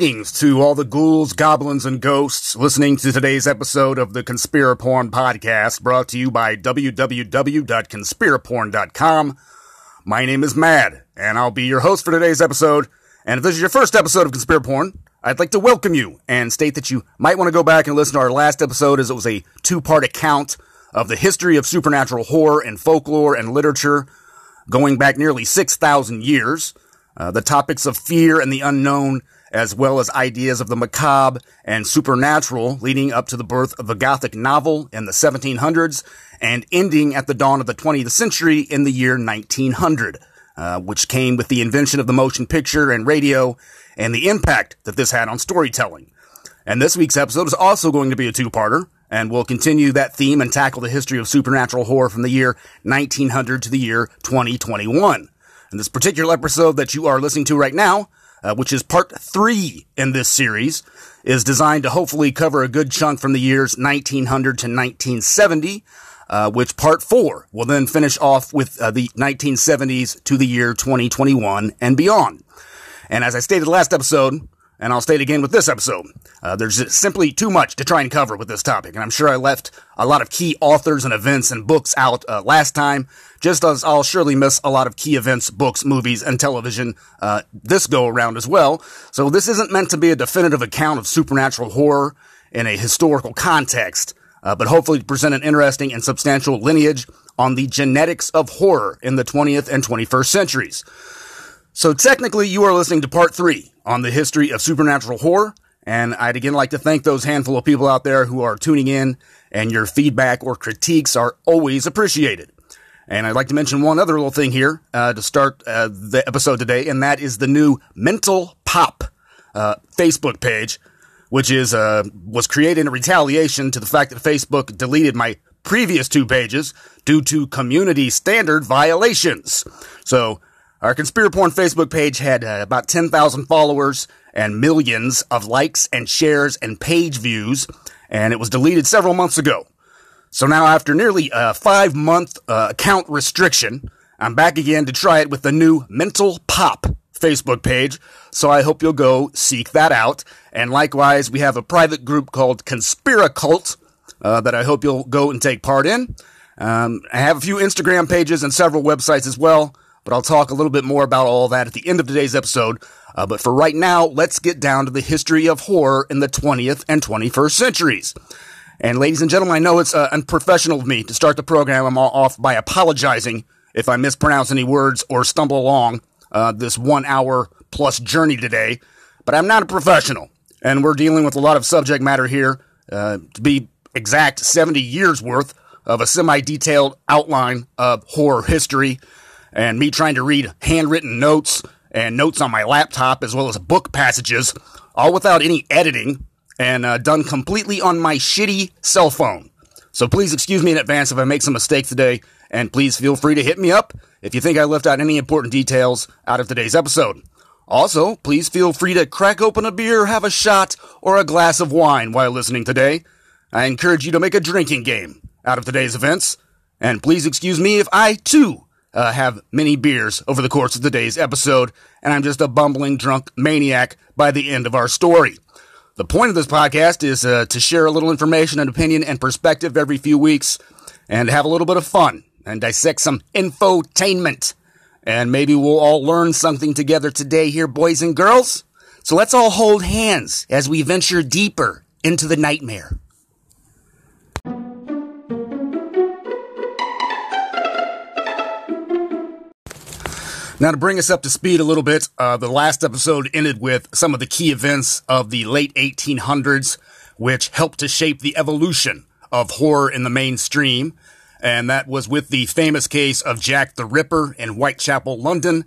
Greetings to all the ghouls, goblins, and ghosts listening to today's episode of the Conspiraporn podcast brought to you by www.conspiraporn.com. My name is Mad, and I'll be your host for today's episode. And if this is your first episode of Conspiraporn, I'd like to welcome you and state that you might want to go back and listen to our last episode as it was a two-part account of the history of supernatural horror and folklore and literature going back nearly 6,000 years. Uh, the topics of fear and the unknown as well as ideas of the macabre and supernatural leading up to the birth of the Gothic novel in the 1700s and ending at the dawn of the 20th century in the year 1900, uh, which came with the invention of the motion picture and radio and the impact that this had on storytelling. And this week's episode is also going to be a two-parter, and we'll continue that theme and tackle the history of supernatural horror from the year 1900 to the year 2021. In this particular episode that you are listening to right now, uh, which is part three in this series, is designed to hopefully cover a good chunk from the years 1900 to 1970, uh, which part four will then finish off with uh, the 1970s to the year 2021 and beyond. And as I stated last episode, and I'll state again with this episode. Uh, there's simply too much to try and cover with this topic, and I'm sure I left a lot of key authors and events and books out uh, last time, just as I'll surely miss a lot of key events, books, movies, and television uh, this go around as well. So this isn't meant to be a definitive account of supernatural horror in a historical context, uh, but hopefully present an interesting and substantial lineage on the genetics of horror in the 20th and 21st centuries. So technically, you are listening to part three on the history of supernatural horror. And I'd again like to thank those handful of people out there who are tuning in and your feedback or critiques are always appreciated. And I'd like to mention one other little thing here uh, to start uh, the episode today, and that is the new Mental Pop uh, Facebook page, which is uh, was created in retaliation to the fact that Facebook deleted my previous two pages due to community standard violations. So our Conspiraporn Facebook page had uh, about 10,000 followers and millions of likes and shares and page views, and it was deleted several months ago. So now, after nearly a five month uh, account restriction, I'm back again to try it with the new Mental Pop Facebook page. So I hope you'll go seek that out. And likewise, we have a private group called Conspiracult uh, that I hope you'll go and take part in. Um, I have a few Instagram pages and several websites as well but I'll talk a little bit more about all that at the end of today's episode. Uh, but for right now, let's get down to the history of horror in the 20th and 21st centuries. And ladies and gentlemen, I know it's uh, unprofessional of me to start the program. I'm off by apologizing if I mispronounce any words or stumble along uh, this one hour plus journey today. But I'm not a professional, and we're dealing with a lot of subject matter here. Uh, to be exact, 70 years worth of a semi detailed outline of horror history and me trying to read handwritten notes and notes on my laptop as well as book passages, all without any editing and uh, done completely on my shitty cell phone. So please excuse me in advance if I make some mistakes today, and please feel free to hit me up if you think I left out any important details out of today's episode. Also, please feel free to crack open a beer, have a shot, or a glass of wine while listening today. I encourage you to make a drinking game out of today's events, and please excuse me if I, too, uh, have many beers over the course of today's episode, and I'm just a bumbling drunk maniac by the end of our story. The point of this podcast is uh, to share a little information and opinion and perspective every few weeks and have a little bit of fun and dissect some infotainment. And maybe we'll all learn something together today here, boys and girls. So let's all hold hands as we venture deeper into the nightmare. Now, to bring us up to speed a little bit, uh, the last episode ended with some of the key events of the late 1800s, which helped to shape the evolution of horror in the mainstream. And that was with the famous case of Jack the Ripper in Whitechapel, London,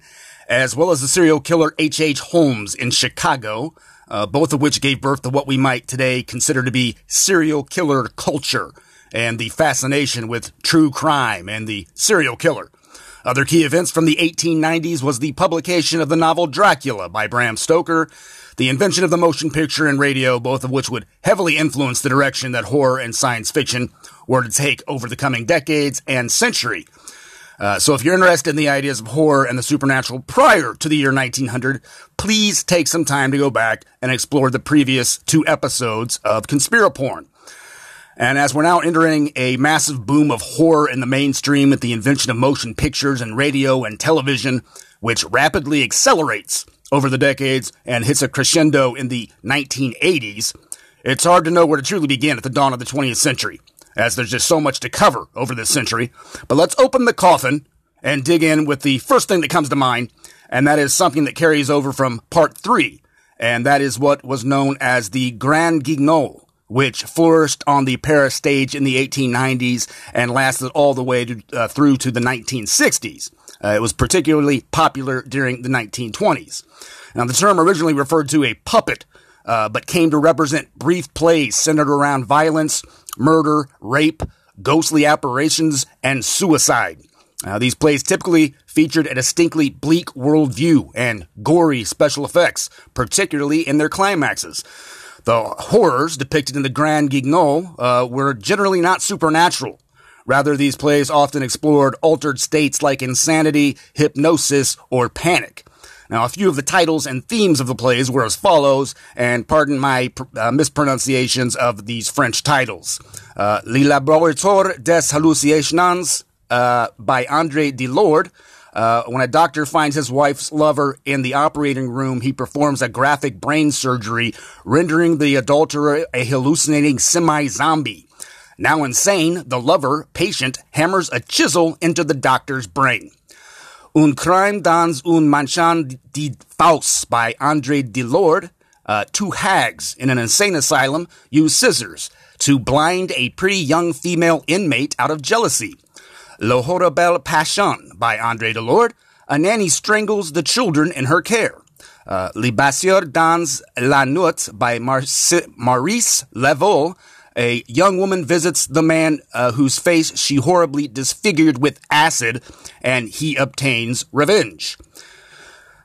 as well as the serial killer H.H. H. Holmes in Chicago, uh, both of which gave birth to what we might today consider to be serial killer culture and the fascination with true crime and the serial killer. Other key events from the 1890s was the publication of the novel Dracula by Bram Stoker, the invention of the motion picture and radio, both of which would heavily influence the direction that horror and science fiction were to take over the coming decades and century. Uh, so if you're interested in the ideas of horror and the supernatural prior to the year 1900, please take some time to go back and explore the previous two episodes of Conspiraporn. And as we're now entering a massive boom of horror in the mainstream with the invention of motion pictures and radio and television, which rapidly accelerates over the decades and hits a crescendo in the 1980s, it's hard to know where to truly begin at the dawn of the 20th century, as there's just so much to cover over this century. But let's open the coffin and dig in with the first thing that comes to mind, and that is something that carries over from part three, and that is what was known as the Grand Guignol, which flourished on the Paris stage in the 1890s and lasted all the way to, uh, through to the 1960s. Uh, it was particularly popular during the 1920s. Now, the term originally referred to a puppet, uh, but came to represent brief plays centered around violence, murder, rape, ghostly apparitions, and suicide. Uh, these plays typically featured a distinctly bleak worldview and gory special effects, particularly in their climaxes. The horrors depicted in the Grand Guignol uh, were generally not supernatural. Rather, these plays often explored altered states like insanity, hypnosis, or panic. Now, a few of the titles and themes of the plays were as follows, and pardon my uh, mispronunciations of these French titles. Uh, Le Laboratoire des Hallucinations uh, by Andre Delorde. Uh, when a doctor finds his wife's lover in the operating room, he performs a graphic brain surgery, rendering the adulterer a hallucinating semi-zombie. Now insane, the lover, patient, hammers a chisel into the doctor's brain. Un crime dans un manchon de Faust by Andre Delorde. Uh, two hags in an insane asylum use scissors to blind a pretty young female inmate out of jealousy. Le Horrible Passion by Andre Delorde. A nanny strangles the children in her care. Uh, Les dans la Nuit by Marci- Maurice Leveau. A young woman visits the man uh, whose face she horribly disfigured with acid, and he obtains revenge.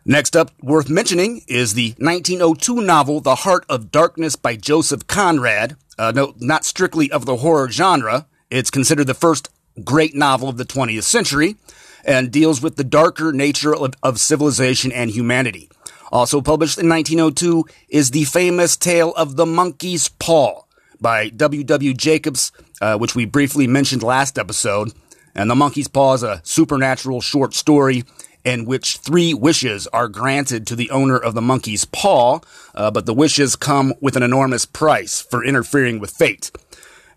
Next up, worth mentioning, is the 1902 novel The Heart of Darkness by Joseph Conrad. Uh, no, not strictly of the horror genre. It's considered the first great novel of the 20th century and deals with the darker nature of, of civilization and humanity. Also published in 1902 is the famous tale of the monkey's paw by W. W. Jacobs, uh, which we briefly mentioned last episode. And the monkey's paw is a supernatural short story in which three wishes are granted to the owner of the monkey's paw, uh, but the wishes come with an enormous price for interfering with fate.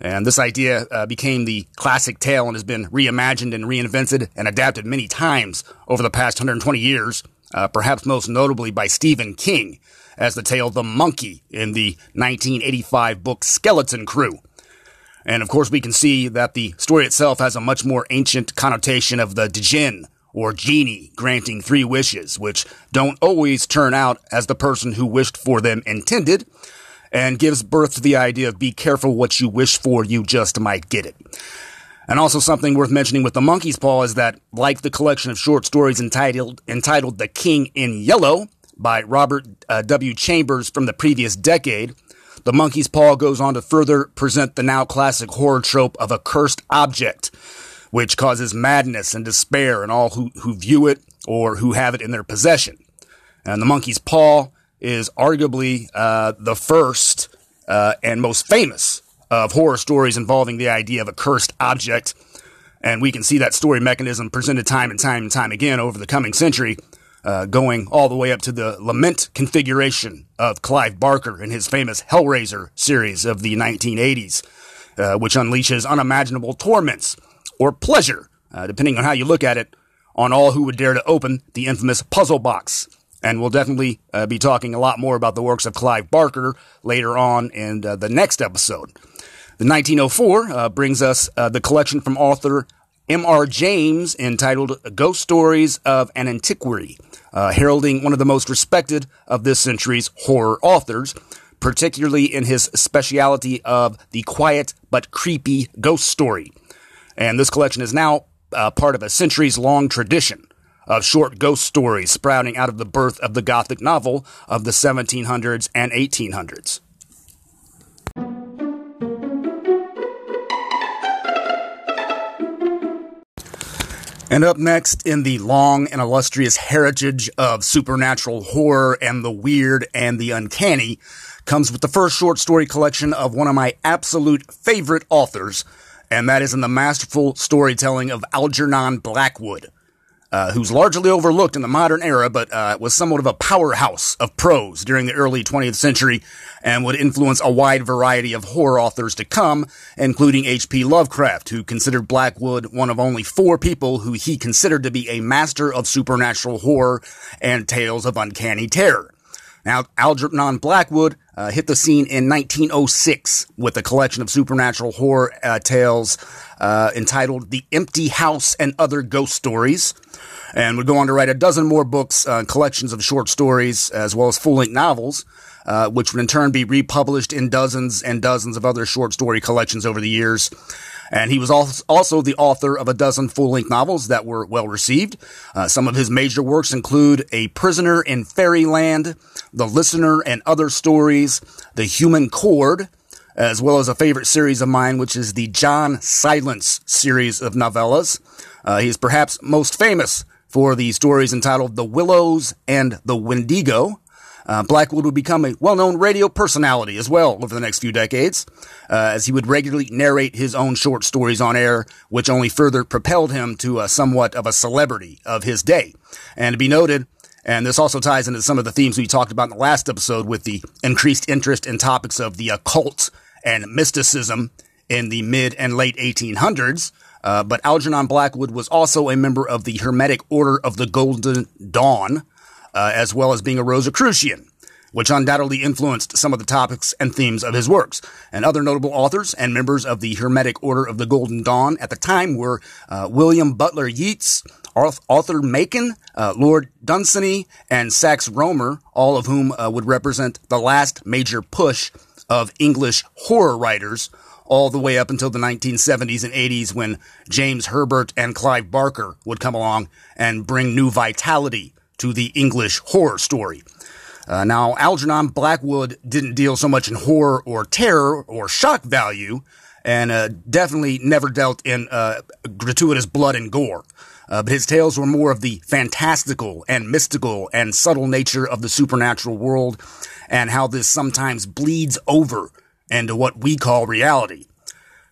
And this idea uh, became the classic tale and has been reimagined and reinvented and adapted many times over the past 120 years, uh, perhaps most notably by Stephen King as the tale The Monkey in the 1985 book Skeleton Crew. And of course, we can see that the story itself has a much more ancient connotation of the djinn, or genie, granting three wishes, which don't always turn out as the person who wished for them intended, and gives birth to the idea of be careful what you wish for, you just might get it. And also something worth mentioning with the monkey's paw is that, like the collection of short stories entitled, entitled The King in Yellow by Robert uh, W. Chambers from the previous decade, the monkey's paw goes on to further present the now classic horror trope of a cursed object, which causes madness and despair in all who, who view it or who have it in their possession. And the monkey's paw is arguably uh, the first uh, and most famous of horror stories involving the idea of a cursed object. And we can see that story mechanism presented time and time and time again over the coming century, uh, going all the way up to the lament configuration of Clive Barker in his famous Hellraiser series of the 1980s, uh, which unleashes unimaginable torments or pleasure, uh, depending on how you look at it, on all who would dare to open the infamous puzzle box. And we'll definitely uh, be talking a lot more about the works of Clive Barker later on in uh, the next episode. The 1904 uh, brings us uh, the collection from author M.R. James entitled Ghost Stories of an Antiquary, uh, heralding one of the most respected of this century's horror authors, particularly in his speciality of the quiet but creepy ghost story. And this collection is now uh, part of a centuries long tradition of short ghost stories sprouting out of the birth of the Gothic novel of the 1700s and 1800s. And up next in the long and illustrious heritage of supernatural horror and the weird and the uncanny comes with the first short story collection of one of my absolute favorite authors, and that is in the masterful storytelling of Algernon Blackwood uh, who's largely overlooked in the modern era, but uh, was somewhat of a powerhouse of prose during the early 20th century and would influence a wide variety of horror authors to come, including H.P. Lovecraft, who considered Blackwood one of only four people who he considered to be a master of supernatural horror and tales of uncanny terror. Now, Algernon Blackwood uh, hit the scene in 1906 with a collection of supernatural horror uh, tales uh, entitled The Empty House and Other Ghost Stories, and would go on to write a dozen more books, uh, collections of short stories, as well as full-length novels, uh, which would in turn be republished in dozens and dozens of other short story collections over the years. And he was also the author of a dozen full-length novels that were well received. Uh, some of his major works include A Prisoner in Fairyland, The Listener and Other Stories, The Human Chord, as well as a favorite series of mine, which is the John Silence series of novellas. Uh, he is perhaps most famous for the stories entitled The Willows and The Wendigo. Uh, Blackwood would become a well-known radio personality as well over the next few decades, uh, as he would regularly narrate his own short stories on air, which only further propelled him to a somewhat of a celebrity of his day. And to be noted, and this also ties into some of the themes we talked about in the last episode with the increased interest in topics of the occult and mysticism in the mid and late 1800s. Uh, but Algernon Blackwood was also a member of the Hermetic Order of the Golden Dawn, uh, as well as being a Rosicrucian, which undoubtedly influenced some of the topics and themes of his works. And other notable authors and members of the Hermetic Order of the Golden Dawn at the time were uh, William Butler Yeats, Arthur Machen, uh, Lord Dunsany, and Sax Rohmer, all of whom uh, would represent the last major push of English horror writers all the way up until the 1970s and 80s when James Herbert and Clive Barker would come along and bring new vitality to the English horror story. Uh, now, Algernon Blackwood didn't deal so much in horror or terror or shock value, and uh, definitely never dealt in uh, gratuitous blood and gore. Uh, but his tales were more of the fantastical and mystical and subtle nature of the supernatural world, and how this sometimes bleeds over into what we call reality.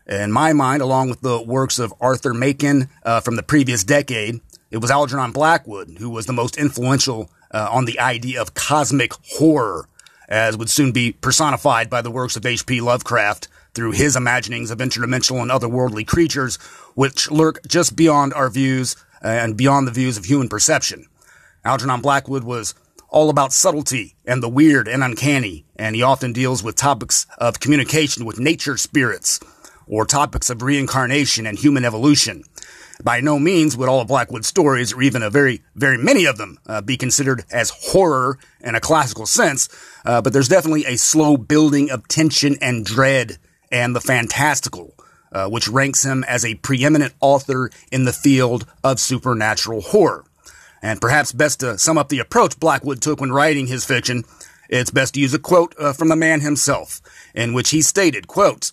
In my mind, along with the works of Arthur Machen uh, from the previous decade, it was Algernon Blackwood who was the most influential uh, on the idea of cosmic horror, as would soon be personified by the works of H.P. Lovecraft through his imaginings of interdimensional and otherworldly creatures, which lurk just beyond our views and beyond the views of human perception. Algernon Blackwood was all about subtlety and the weird and uncanny, and he often deals with topics of communication with nature spirits or topics of reincarnation and human evolution. By no means would all of Blackwood's stories, or even a very, very many of them, uh, be considered as horror in a classical sense, uh, but there's definitely a slow building of tension and dread and the fantastical, uh, which ranks him as a preeminent author in the field of supernatural horror. And perhaps best to sum up the approach Blackwood took when writing his fiction, it's best to use a quote uh, from the man himself, in which he stated, quote,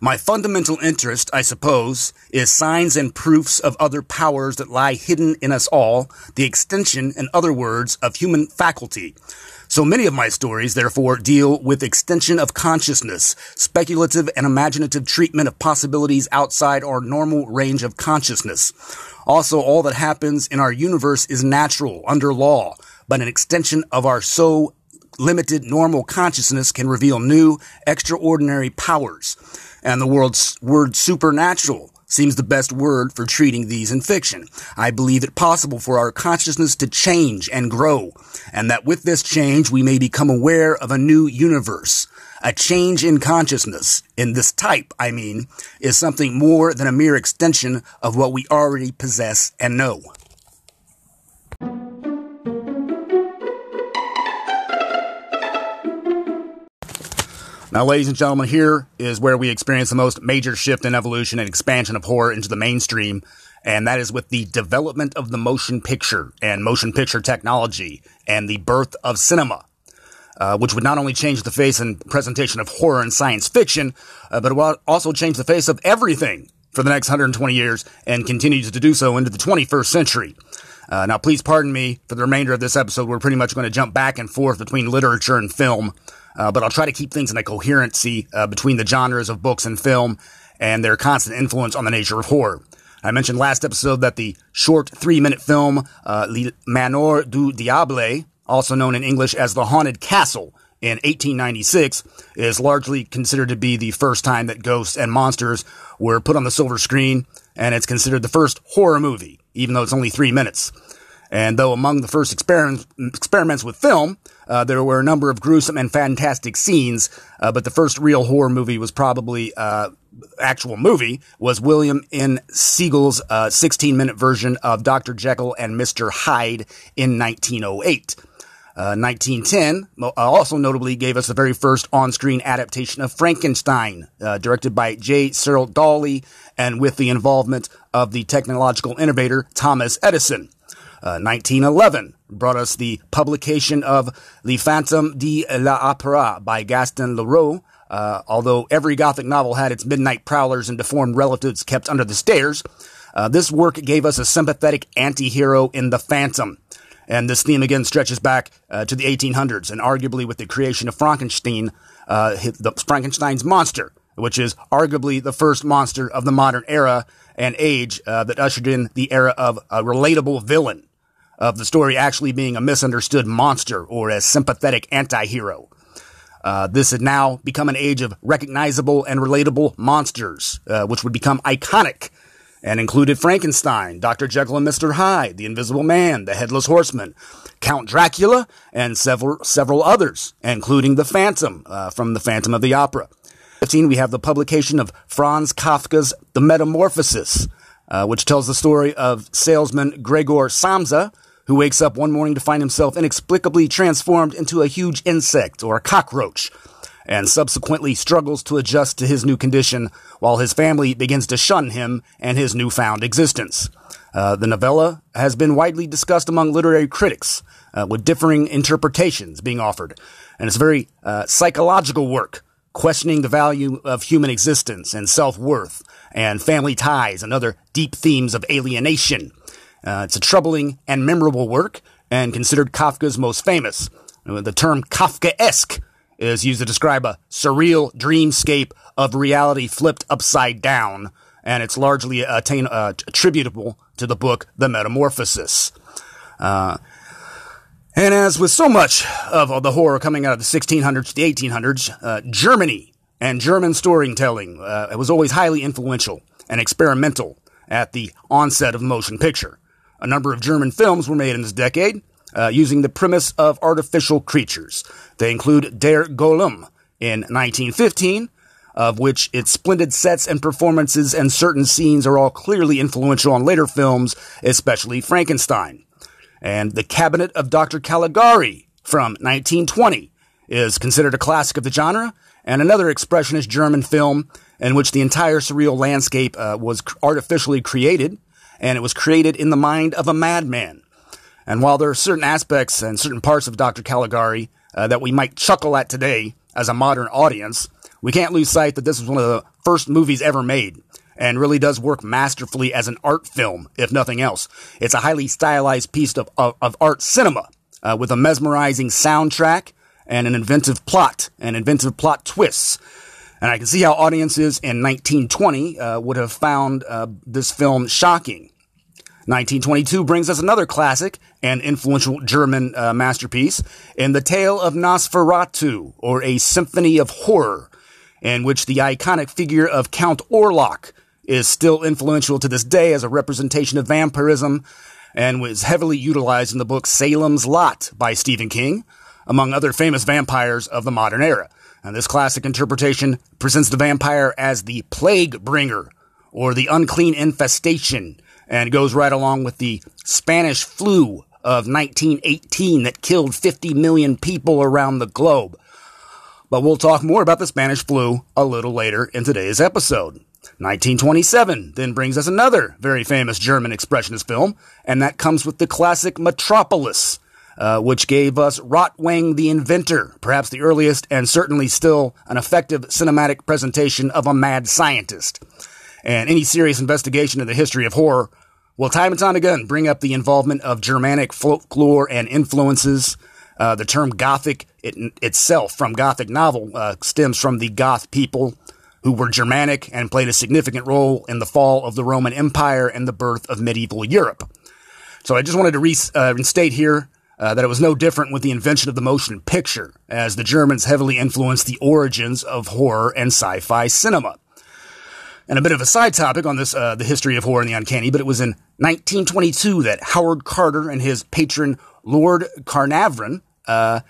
my fundamental interest, I suppose, is signs and proofs of other powers that lie hidden in us all, the extension, in other words, of human faculty. So many of my stories, therefore, deal with extension of consciousness, speculative and imaginative treatment of possibilities outside our normal range of consciousness. Also, all that happens in our universe is natural, under law, but an extension of our so limited normal consciousness can reveal new, extraordinary powers. And the world's word supernatural seems the best word for treating these in fiction. I believe it possible for our consciousness to change and grow, and that with this change we may become aware of a new universe. A change in consciousness, in this type, I mean, is something more than a mere extension of what we already possess and know. Now, ladies and gentlemen, here is where we experience the most major shift in evolution and expansion of horror into the mainstream, and that is with the development of the motion picture and motion picture technology and the birth of cinema. Uh, which would not only change the face and presentation of horror and science fiction, uh, but it will also change the face of everything for the next 120 years and continues to do so into the 21st century. Uh, now, please pardon me for the remainder of this episode. We're pretty much going to jump back and forth between literature and film, uh, but I'll try to keep things in a coherency uh, between the genres of books and film and their constant influence on the nature of horror. I mentioned last episode that the short three minute film, uh, Le Manoir du Diable, also known in English as The Haunted Castle, in 1896 is largely considered to be the first time that ghosts and monsters were put on the silver screen, and it's considered the first horror movie, even though it's only three minutes. And though among the first experiments, experiments with film, uh, there were a number of gruesome and fantastic scenes, uh, but the first real horror movie was probably uh, actual movie was William N. Siegel's 16-minute uh, version of Dr. Jekyll and Mr. Hyde in 1908. 1910 uh, uh, also notably gave us the very first on-screen adaptation of Frankenstein, directed by J. Searle Dawley and with the involvement of the technological innovator Thomas Edison. 1911 uh, brought us the publication of Le Phantom de l'Opéra by Gaston Leroux, uh, although every Gothic novel had its midnight prowlers and deformed relatives kept under the stairs, uh, this work gave us a sympathetic anti-hero in The Phantom. And this theme again stretches back uh, to the 1800s and arguably with the creation of Frankenstein, uh, the Frankenstein's monster, which is arguably the first monster of the modern era and age uh, that ushered in the era of a relatable villain, of the story actually being a misunderstood monster or a sympathetic anti-hero. Uh, this had now become an age of recognizable and relatable monsters, uh, which would become iconic and included Frankenstein, Dr. Jekyll and Mr. Hyde, The Invisible Man, The Headless Horseman, Count Dracula, and several, several others, including The Phantom uh, from The Phantom of the Opera. 15, we have the publication of Franz Kafka's The Metamorphosis, uh, which tells the story of salesman Gregor Samsa, who wakes up one morning to find himself inexplicably transformed into a huge insect or a cockroach and subsequently struggles to adjust to his new condition while his family begins to shun him and his newfound existence. Uh, the novella has been widely discussed among literary critics, uh, with differing interpretations being offered. And it's a very uh, psychological work, questioning the value of human existence and self-worth and family ties and other deep themes of alienation. Uh, it's a troubling and memorable work and considered Kafka's most famous. Uh, the term Kafkaesque is used to describe a surreal dreamscape of reality flipped upside down, and it's largely attain, uh, attributable to the book The Metamorphosis. Uh, and as with so much of the horror coming out of the 1600s to the 1800s, uh, Germany and German storytelling uh, was always highly influential and experimental at the onset of motion picture. A number of German films were made in this decade, uh, using the premise of artificial creatures. They include Der Golem in 1915, of which its splendid sets and performances and certain scenes are all clearly influential on later films, especially Frankenstein. And The Cabinet of Dr. Caligari from 1920 is considered a classic of the genre, and another expressionist German film in which the entire surreal landscape uh, was artificially created, and it was created in the mind of a madman. And while there are certain aspects and certain parts of Dr. Caligari uh, that we might chuckle at today as a modern audience, we can't lose sight that this was one of the first movies ever made and really does work masterfully as an art film, if nothing else. It's a highly stylized piece of, of, of art cinema uh, with a mesmerizing soundtrack and an inventive plot and inventive plot twists. And I can see how audiences in 1920 uh, would have found uh, this film shocking. 1922 brings us another classic and influential German uh, masterpiece in The Tale of Nosferatu, or A Symphony of Horror, in which the iconic figure of Count Orlok is still influential to this day as a representation of vampirism and was heavily utilized in the book Salem's Lot by Stephen King, among other famous vampires of the modern era. And this classic interpretation presents the vampire as the plague bringer, or the unclean infestation, and goes right along with the Spanish flu of 1918 that killed 50 million people around the globe. But we'll talk more about the Spanish flu a little later in today's episode. 1927 then brings us another very famous German expressionist film, and that comes with the classic Metropolis, uh, which gave us Rotwang the Inventor, perhaps the earliest and certainly still an effective cinematic presentation of a mad scientist. and any serious investigation of the history of horror will time and time again bring up the involvement of Germanic folklore and influences. Uh, the term Gothic it, itself, from Gothic novel, uh, stems from the Goth people who were Germanic and played a significant role in the fall of the Roman Empire and the birth of medieval Europe. So I just wanted to restate uh, here uh, that it was no different with the invention of the motion picture, as the Germans heavily influenced the origins of horror and sci-fi cinema. And a bit of a side topic on this, uh, the history of horror and the uncanny, but it was in 1922 that Howard Carter and his patron Lord Carnarvon uh,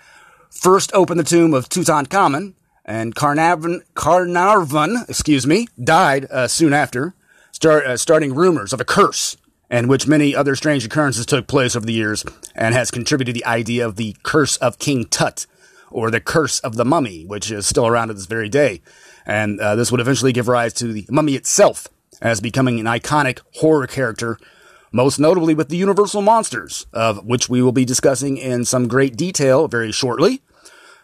first opened the tomb of Tutankhamun, and Carnarvon, Carnarvon, excuse me, died uh, soon after, start, uh, starting rumors of a curse, and which many other strange occurrences took place over the years, and has contributed the idea of the curse of King Tut, or the curse of the mummy, which is still around to this very day. And uh, this would eventually give rise to the mummy itself as becoming an iconic horror character most notably with the Universal Monsters, of which we will be discussing in some great detail very shortly,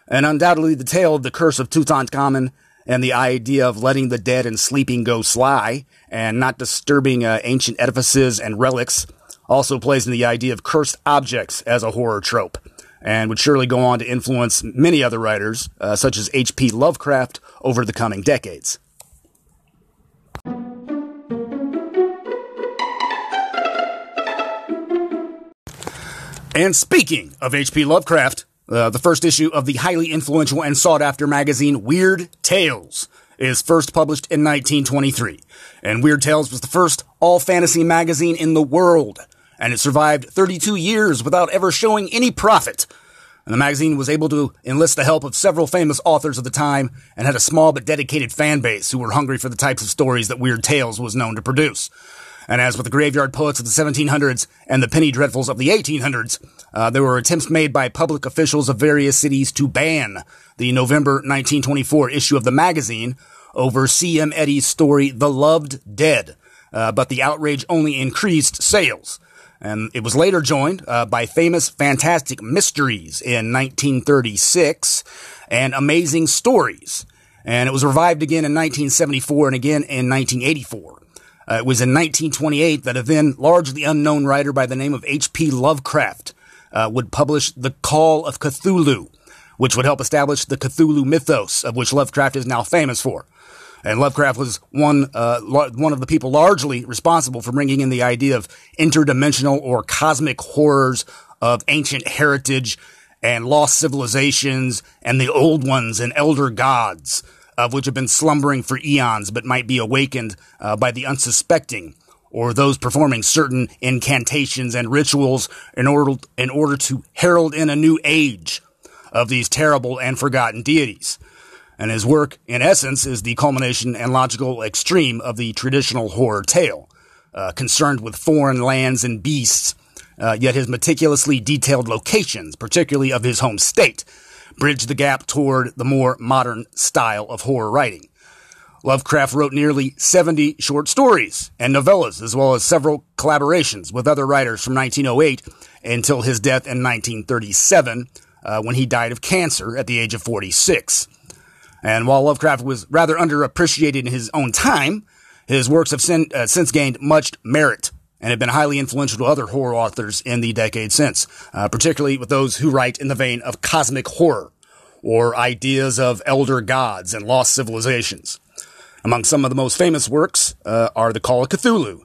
and undoubtedly the tale of the curse of Tutankhamun and the idea of letting the dead and sleeping go sly and not disturbing uh, ancient edifices and relics also plays in the idea of cursed objects as a horror trope and would surely go on to influence many other writers, uh, such as H.P. Lovecraft, over the coming decades. And speaking of H.P. Lovecraft, uh, the first issue of the highly influential and sought after magazine Weird Tales is first published in 1923. And Weird Tales was the first all fantasy magazine in the world. And it survived 32 years without ever showing any profit. And the magazine was able to enlist the help of several famous authors of the time and had a small but dedicated fan base who were hungry for the types of stories that Weird Tales was known to produce. And as with the graveyard poets of the 1700s and the penny dreadfuls of the 1800s, uh, there were attempts made by public officials of various cities to ban the November 1924 issue of the magazine over C.M. Eddy's story, The Loved Dead. Uh, but the outrage only increased sales. And it was later joined uh, by famous Fantastic Mysteries in 1936 and Amazing Stories. And it was revived again in 1974 and again in 1984. Uh, it was in 1928 that a then largely unknown writer by the name of H.P. Lovecraft uh, would publish The Call of Cthulhu, which would help establish the Cthulhu mythos of which Lovecraft is now famous for. And Lovecraft was one uh, one of the people largely responsible for bringing in the idea of interdimensional or cosmic horrors of ancient heritage and lost civilizations and the old ones and elder gods of which have been slumbering for eons but might be awakened uh, by the unsuspecting or those performing certain incantations and rituals in order, in order to herald in a new age of these terrible and forgotten deities. And his work, in essence, is the culmination and logical extreme of the traditional horror tale, uh, concerned with foreign lands and beasts, uh, yet his meticulously detailed locations, particularly of his home state, bridge the gap toward the more modern style of horror writing. Lovecraft wrote nearly 70 short stories and novellas, as well as several collaborations with other writers from 1908 until his death in 1937, uh, when he died of cancer at the age of 46. And while Lovecraft was rather underappreciated in his own time, his works have uh, since gained much merit and have been highly influential to other horror authors in the decades since, uh, particularly with those who write in the vein of cosmic horror or ideas of elder gods and lost civilizations. Among some of the most famous works uh, are The Call of Cthulhu,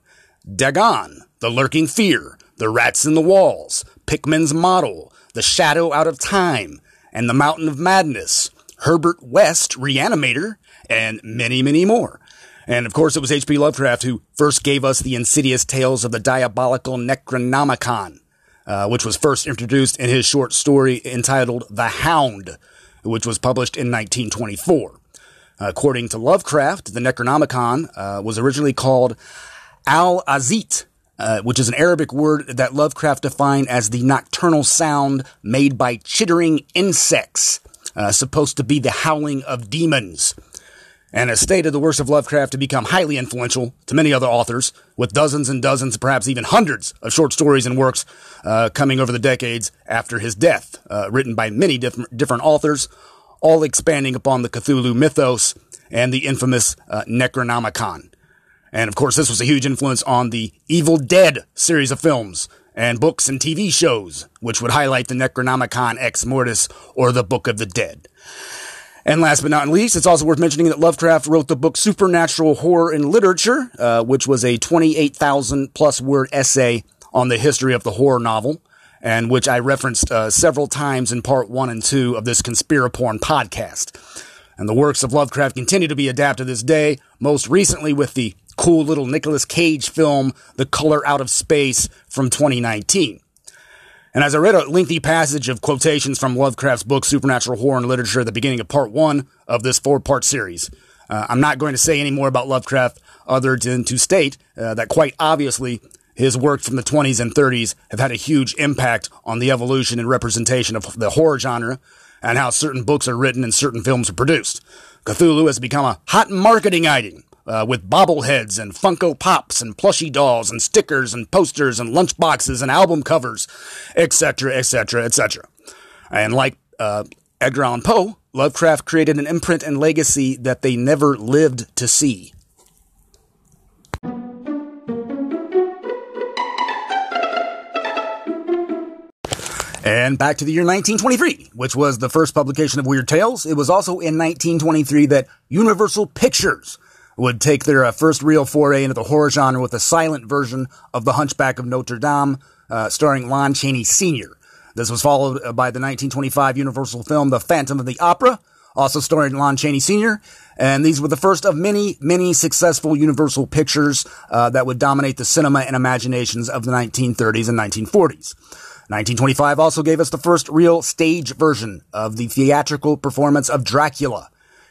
Dagon, The Lurking Fear, The Rats in the Walls, Pickman's Model, The Shadow Out of Time, and The Mountain of Madness, Herbert West, Reanimator, and many, many more. And of course, it was H.P. Lovecraft who first gave us the insidious tales of the diabolical Necronomicon, uh, which was first introduced in his short story entitled The Hound, which was published in 1924. According to Lovecraft, the Necronomicon uh, was originally called Al Azif, uh, which is an Arabic word that Lovecraft defined as the nocturnal sound made by chittering insects, uh, supposed to be the howling of demons and has stated the works of Lovecraft to become highly influential to many other authors, with dozens and dozens, perhaps even hundreds of short stories and works uh, coming over the decades after his death, uh, written by many different, different authors, all expanding upon the Cthulhu mythos and the infamous uh, Necronomicon. And of course, this was a huge influence on the Evil Dead series of films and books and TV shows, which would highlight the Necronomicon Ex Mortis or the Book of the Dead. And last but not least, it's also worth mentioning that Lovecraft wrote the book Supernatural Horror in Literature, uh, which was a 28,000 plus word essay on the history of the horror novel, and which I referenced uh, several times in part one and two of this Conspiraporn podcast. And the works of Lovecraft continue to be adapted to this day, most recently with the cool little Nicolas Cage film, The Color Out of Space from 2019. And as I read a lengthy passage of quotations from Lovecraft's book Supernatural Horror and Literature at the beginning of part one of this four part series, uh, I'm not going to say any more about Lovecraft other than to state uh, that quite obviously his work from the 20s and 30s have had a huge impact on the evolution and representation of the horror genre and how certain books are written and certain films are produced. Cthulhu has become a hot marketing item uh, with bobbleheads and Funko Pops and plushie dolls and stickers and posters and lunchboxes and album covers, etc., etc., etc. And like uh, Edgar Allan Poe, Lovecraft created an imprint and legacy that they never lived to see. And back to the year 1923, which was the first publication of Weird Tales. It was also in 1923 that Universal Pictures would take their uh, first real foray into the horror genre with a silent version of The Hunchback of Notre Dame, uh, starring Lon Chaney Sr. This was followed uh, by the 1925 Universal film The Phantom of the Opera, also starring Lon Chaney Sr. And these were the first of many, many successful Universal pictures uh, that would dominate the cinema and imaginations of the 1930s and 1940s. 1925 also gave us the first real stage version of the theatrical performance of Dracula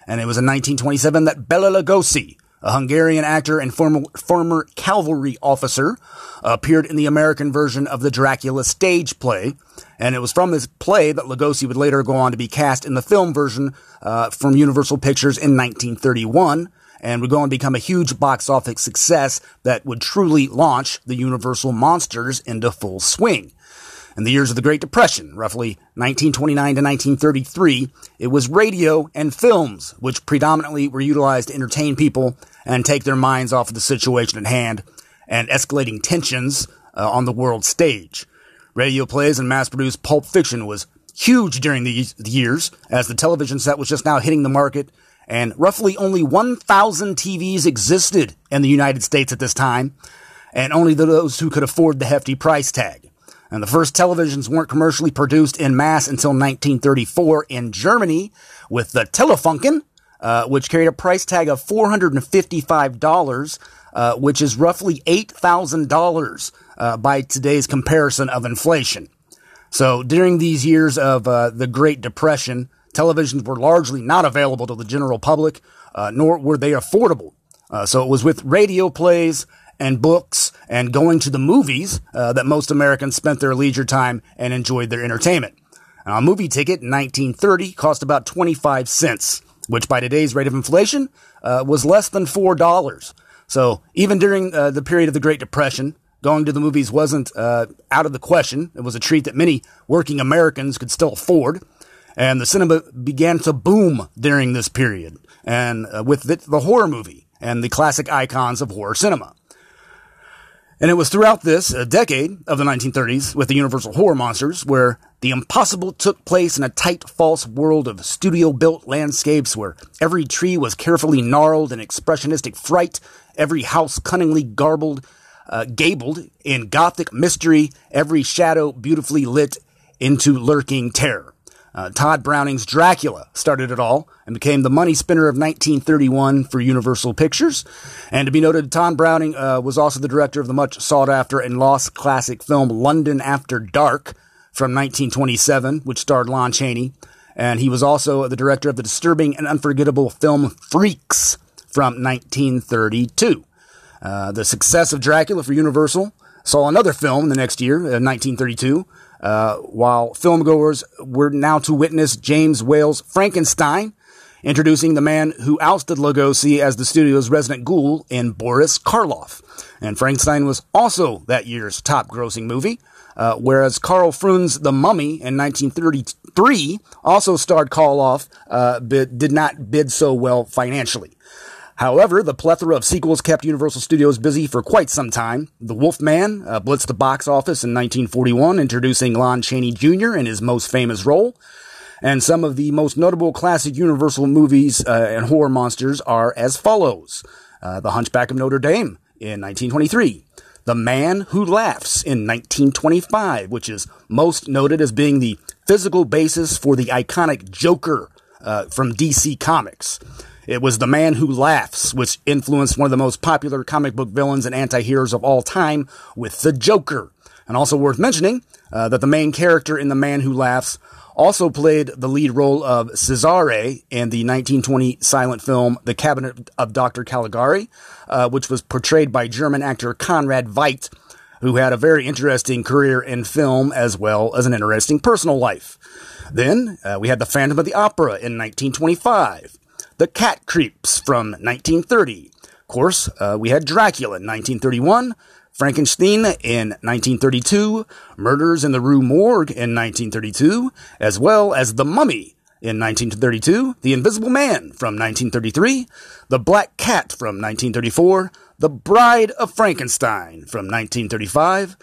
and it was in 1927 that Bela Lugosi, a Hungarian actor and former, former cavalry officer, appeared in the American version of the Dracula stage play. And it was from this play that Lugosi would later go on to be cast in the film version uh, from Universal Pictures in 1931 and would go on to become a huge box office success that would truly launch the Universal monsters into full swing. In the years of the Great Depression, roughly 1929 to 1933, it was radio and films which predominantly were utilized to entertain people and take their minds off of the situation at hand and escalating tensions uh, on the world stage. Radio plays and mass-produced pulp fiction was huge during these years as the television set was just now hitting the market and roughly only 1,000 TVs existed in the United States at this time and only those who could afford the hefty price tag. And the first televisions weren't commercially produced in mass until 1934 in Germany with the Telefunken, uh, which carried a price tag of $455, uh, which is roughly $8,000 uh, by today's comparison of inflation. So during these years of uh, the Great Depression, televisions were largely not available to the general public, uh, nor were they affordable. Uh, so it was with radio plays and books and going to the movies uh, that most Americans spent their leisure time and enjoyed their entertainment. Now, a movie ticket in 1930 cost about 25 cents, which by today's rate of inflation uh, was less than $4. So even during uh, the period of the Great Depression, going to the movies wasn't uh, out of the question. It was a treat that many working Americans could still afford. And the cinema began to boom during this period, and uh, with the, the horror movie and the classic icons of horror cinema. And it was throughout this a decade of the 1930s with the Universal Horror Monsters where the impossible took place in a tight, false world of studio built landscapes where every tree was carefully gnarled in expressionistic fright, every house cunningly garbled, uh, gabled in gothic mystery, every shadow beautifully lit into lurking terror. Uh, Tod Browning's Dracula started it all and became the money spinner of 1931 for Universal Pictures. And to be noted, Tod Browning uh, was also the director of the much sought after and lost classic film London After Dark from 1927, which starred Lon Chaney. And he was also the director of the disturbing and unforgettable film Freaks from 1932. Uh, the success of Dracula for Universal saw another film the next year, 1932, uh, while filmgoers were now to witness James Whale's Frankenstein, introducing the man who ousted Lugosi as the studio's resident ghoul in Boris Karloff. And Frankenstein was also that year's top grossing movie, uh, whereas Karl Freund's The Mummy in 1933 also starred Karloff, uh, but did not bid so well financially. However, the plethora of sequels kept Universal Studios busy for quite some time. The Wolfman uh, blitzed the box office in 1941, introducing Lon Chaney Jr. in his most famous role. And some of the most notable classic Universal movies uh, and horror monsters are as follows. Uh, the Hunchback of Notre Dame in 1923. The Man Who Laughs in 1925, which is most noted as being the physical basis for the iconic Joker uh, from DC Comics. It was The Man Who Laughs, which influenced one of the most popular comic book villains and anti-heroes of all time with the Joker. And also worth mentioning uh, that the main character in The Man Who Laughs also played the lead role of Cesare in the 1920 silent film The Cabinet of Dr. Caligari, uh, which was portrayed by German actor Conrad Veidt, who had a very interesting career in film as well as an interesting personal life. Then uh, we had The Phantom of the Opera in 1925. The Cat Creeps from 1930. Of course, uh, we had Dracula in 1931, Frankenstein in 1932, Murders in the Rue Morgue in 1932, as well as The Mummy in 1932, The Invisible Man from 1933, The Black Cat from 1934, The Bride of Frankenstein from 1935,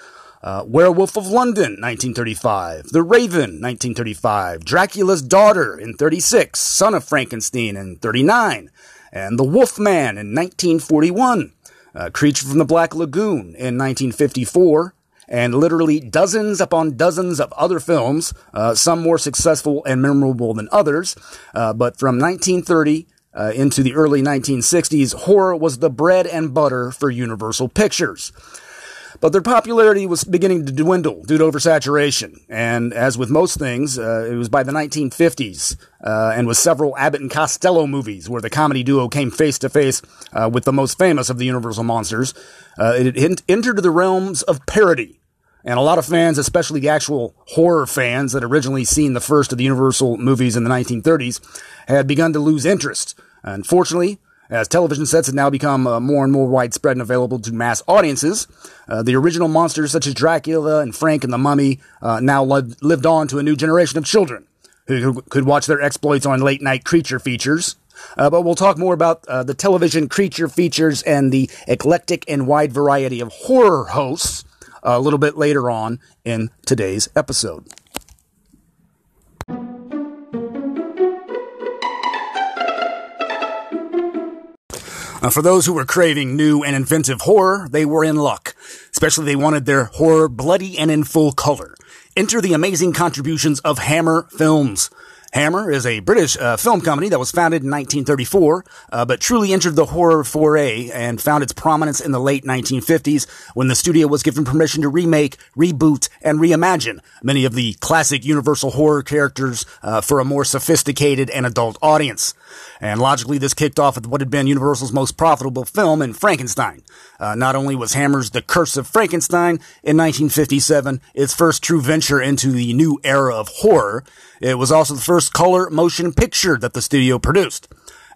uh, Werewolf of London, 1935. The Raven, 1935. Dracula's Daughter in 36. Son of Frankenstein in 39. And The Wolfman in 1941. Uh, Creature from the Black Lagoon in 1954. And literally dozens upon dozens of other films, uh, some more successful and memorable than others. Uh, but from 1930 uh, into the early 1960s, horror was the bread and butter for Universal Pictures. But their popularity was beginning to dwindle due to oversaturation. And as with most things, uh, it was by the 1950s uh, and with several Abbott and Costello movies where the comedy duo came face to face uh, with the most famous of the Universal monsters. Uh, it entered the realms of parody. And a lot of fans, especially the actual horror fans that originally seen the first of the Universal movies in the 1930s, had begun to lose interest. Unfortunately, as television sets have now become uh, more and more widespread and available to mass audiences, uh, the original monsters such as Dracula and Frank and the Mummy uh, now li- lived on to a new generation of children who, could watch their exploits on late night creature features. Uh, but we'll talk more about uh, the television creature features and the eclectic and wide variety of horror hosts a little bit later on in today's episode. Uh, for those who were craving new and inventive horror, they were in luck. Especially they wanted their horror bloody and in full color. Enter the amazing contributions of Hammer Films. Hammer is a British uh, film company that was founded in 1934, uh, but truly entered the horror foray and found its prominence in the late 1950s when the studio was given permission to remake, reboot, and reimagine many of the classic Universal horror characters uh, for a more sophisticated and adult audience. And logically, this kicked off with what had been Universal's most profitable film in Frankenstein. Uh, not only was Hammer's The Curse of Frankenstein in 1957 its first true venture into the new era of horror, it was also the first color motion picture that the studio produced.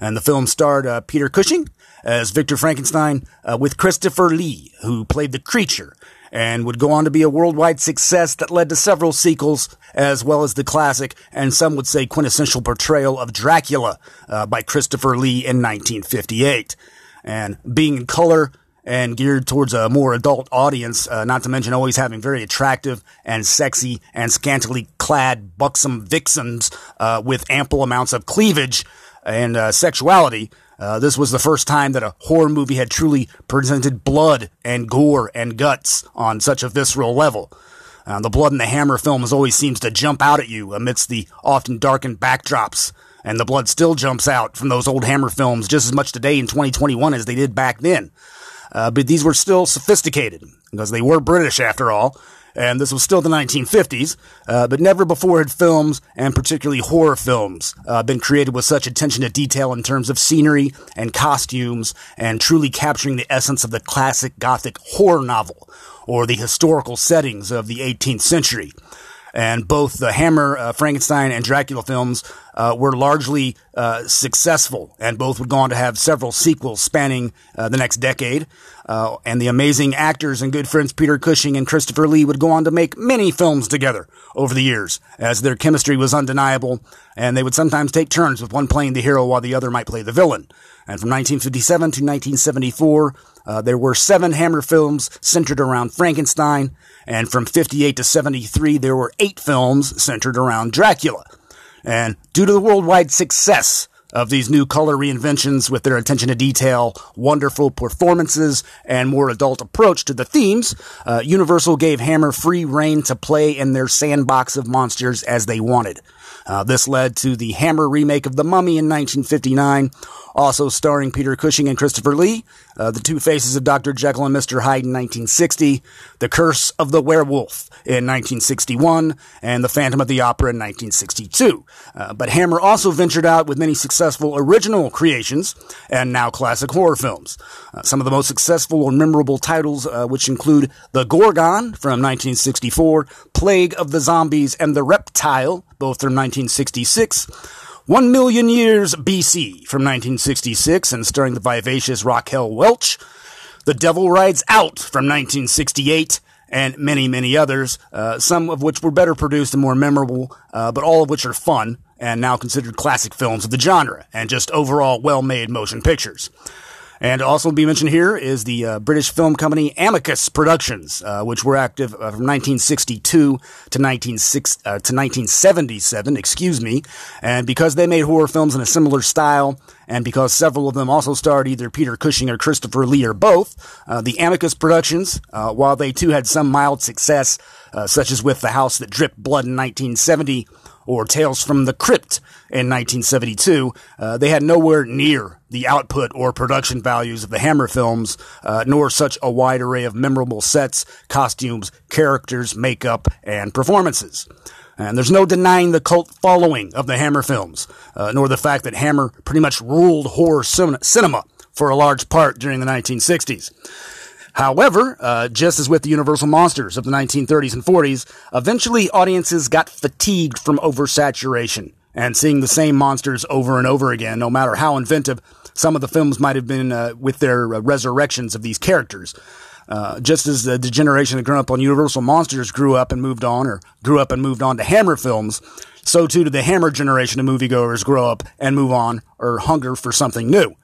And the film starred uh, Peter Cushing as Victor Frankenstein uh, with Christopher Lee, who played the creature, and would go on to be a worldwide success that led to several sequels, as well as the classic, and some would say quintessential portrayal of Dracula uh, by Christopher Lee in 1958. And being in color, and geared towards a more adult audience, uh, not to mention always having very attractive and sexy and scantily clad buxom vixens uh, with ample amounts of cleavage and uh, sexuality. Uh, this was the first time that a horror movie had truly presented blood and gore and guts on such a visceral level. Uh, the blood in the Hammer films always seems to jump out at you amidst the often darkened backdrops and the blood still jumps out from those old Hammer films just as much today in 2021 as they did back then. Uh, but these were still sophisticated because they were British after all. And this was still the 1950s, uh, but never before had films, and particularly horror films, uh, been created with such attention to detail in terms of scenery and costumes, and truly capturing the essence of the classic Gothic horror novel, or the historical settings of the 18th century and both the Hammer, uh, Frankenstein, and Dracula films uh, were largely uh, successful, and both would go on to have several sequels spanning uh, the next decade. Uh, and the amazing actors and good friends Peter Cushing and Christopher Lee would go on to make many films together over the years, as their chemistry was undeniable, and they would sometimes take turns with one playing the hero while the other might play the villain. And from 1957 to 1974, uh, there were seven Hammer films centered around Frankenstein, and from 58 to 73, there were eight films centered around Dracula. And due to the worldwide success of these new color reinventions with their attention to detail, wonderful performances, and more adult approach to the themes, uh, Universal gave Hammer free reign to play in their sandbox of monsters as they wanted. Uh, this led to the Hammer remake of The Mummy in 1959, also starring Peter Cushing and Christopher Lee, uh, The Two Faces of Dr. Jekyll and Mr. Hyde in 1960, The Curse of the Werewolf in 1961, and The Phantom of the Opera in 1962. Uh, but Hammer also ventured out with many successful original creations and now classic horror films. Uh, some of the most successful or memorable titles, uh, which include The Gorgon from 1964, Plague of the Zombies, and The Reptile, both from 1966. One Million Years BC from 1966 and starring the vivacious Raquel Welch. The Devil Rides Out from 1968 and many, many others, uh, some of which were better produced and more memorable, uh, but all of which are fun and now considered classic films of the genre and just overall well-made motion pictures. And also to be mentioned here is the uh, British film company Amicus Productions, uh, which were active uh, from 1962 to, 19, uh, to 1977, excuse me. And because they made horror films in a similar style, and because several of them also starred either Peter Cushing or Christopher Lee or both, uh, the Amicus Productions, uh, while they too had some mild success, such as with The House That Dripped Blood in 1970, or Tales from the Crypt in 1972, uh, they had nowhere near the output or production values of the Hammer films, uh, nor such a wide array of memorable sets, costumes, characters, makeup, and performances. And there's no denying the cult following of the Hammer films, uh, nor the fact that Hammer pretty much ruled horror cinema for a large part during the 1960s. However, uh, just as with the Universal monsters of the 1930s and 40s, eventually audiences got fatigued from oversaturation and seeing the same monsters over and over again, no matter how inventive some of the films might have been uh, with their uh, resurrections of these characters. Uh, just as the, the generation that grew up on Universal Monsters grew up and moved on, or grew up and moved on to Hammer films, so too did the Hammer generation of moviegoers grow up and move on or hunger for something new.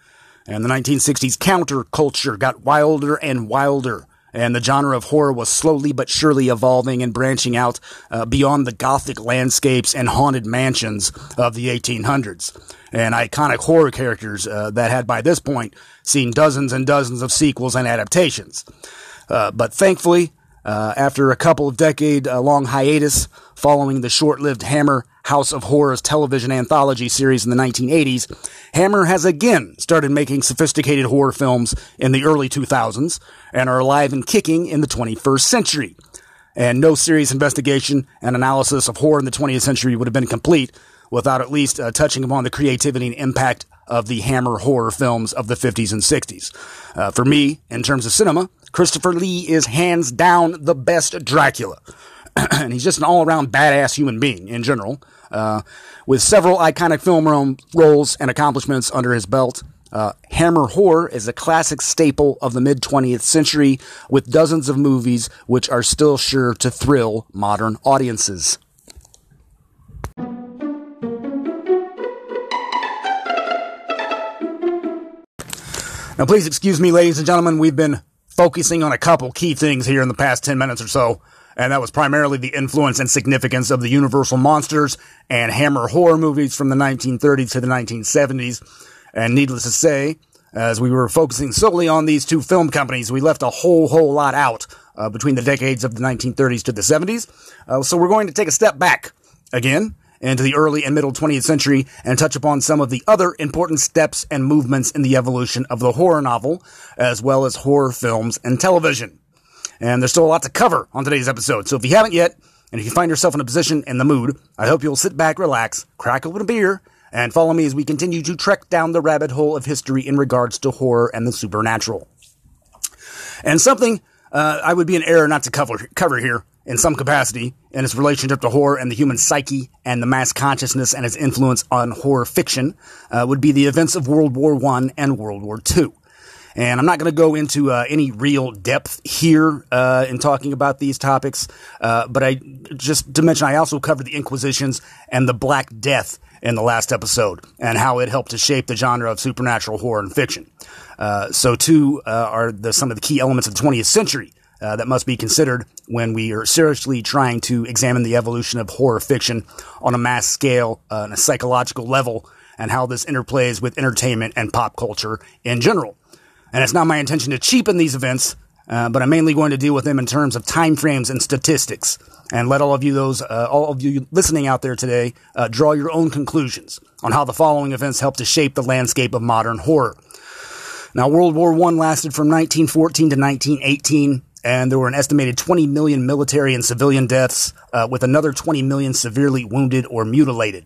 And the 1960s counterculture got wilder and wilder, and the genre of horror was slowly but surely evolving and branching out uh, beyond the gothic landscapes and haunted mansions of the 1800s. And iconic horror characters uh, that had by this point seen dozens and dozens of sequels and adaptations. Uh, but thankfully, uh, after a couple of decade uh, long hiatus following the short lived Hammer House of Horrors television anthology series in the 1980s, Hammer has again started making sophisticated horror films in the early 2000s and are alive and kicking in the 21st century. And no serious investigation and analysis of horror in the 20th century would have been complete without at least uh, touching upon the creativity and impact of the Hammer horror films of the 50s and 60s. Uh, for me, in terms of cinema, Christopher Lee is hands down the best Dracula. and he's just an all around badass human being in general. Uh, with several iconic film roles and accomplishments under his belt, uh, Hammer Horror is a classic staple of the mid 20th century with dozens of movies which are still sure to thrill modern audiences. Now, please excuse me, ladies and gentlemen, we've been focusing on a couple key things here in the past 10 minutes or so and that was primarily the influence and significance of the Universal Monsters and Hammer horror movies from the 1930s to the 1970s. And needless to say, as we were focusing solely on these two film companies, we left a whole, whole lot out uh, between the decades of the 1930s to the 70s. Uh, so we're going to take a step back again into the early and middle 20th century and touch upon some of the other important steps and movements in the evolution of the horror novel, as well as horror films and television. And there's still a lot to cover on today's episode. So if you haven't yet, and if you find yourself in a position in the mood, I hope you'll sit back, relax, crack open a beer, and follow me as we continue to trek down the rabbit hole of history in regards to horror and the supernatural. And something uh, I would be an error not to cover, cover here in some capacity in its relationship to horror and the human psyche and the mass consciousness and its influence on horror fiction uh, would be the events of World War I and World War II. And I'm not going to go into uh, any real depth here uh, in talking about these topics, uh, but I just to mention I also covered the Inquisitions and the Black Death in the last episode and how it helped to shape the genre of supernatural horror and fiction. Uh, so, too, uh, are the, some of the key elements of the 20th century uh, that must be considered when we are seriously trying to examine the evolution of horror fiction on a mass scale, on a psychological level, and how this interplays with entertainment and pop culture in general. And it's not my intention to cheapen these events, uh, but I'm mainly going to deal with them in terms of time frames and statistics, and let all of you those uh, all of you listening out there today uh, draw your own conclusions on how the following events helped to shape the landscape of modern horror. Now, World War I lasted from 1914 to 1918, and there were an estimated 20 million military and civilian deaths, uh, with another 20 million severely wounded or mutilated.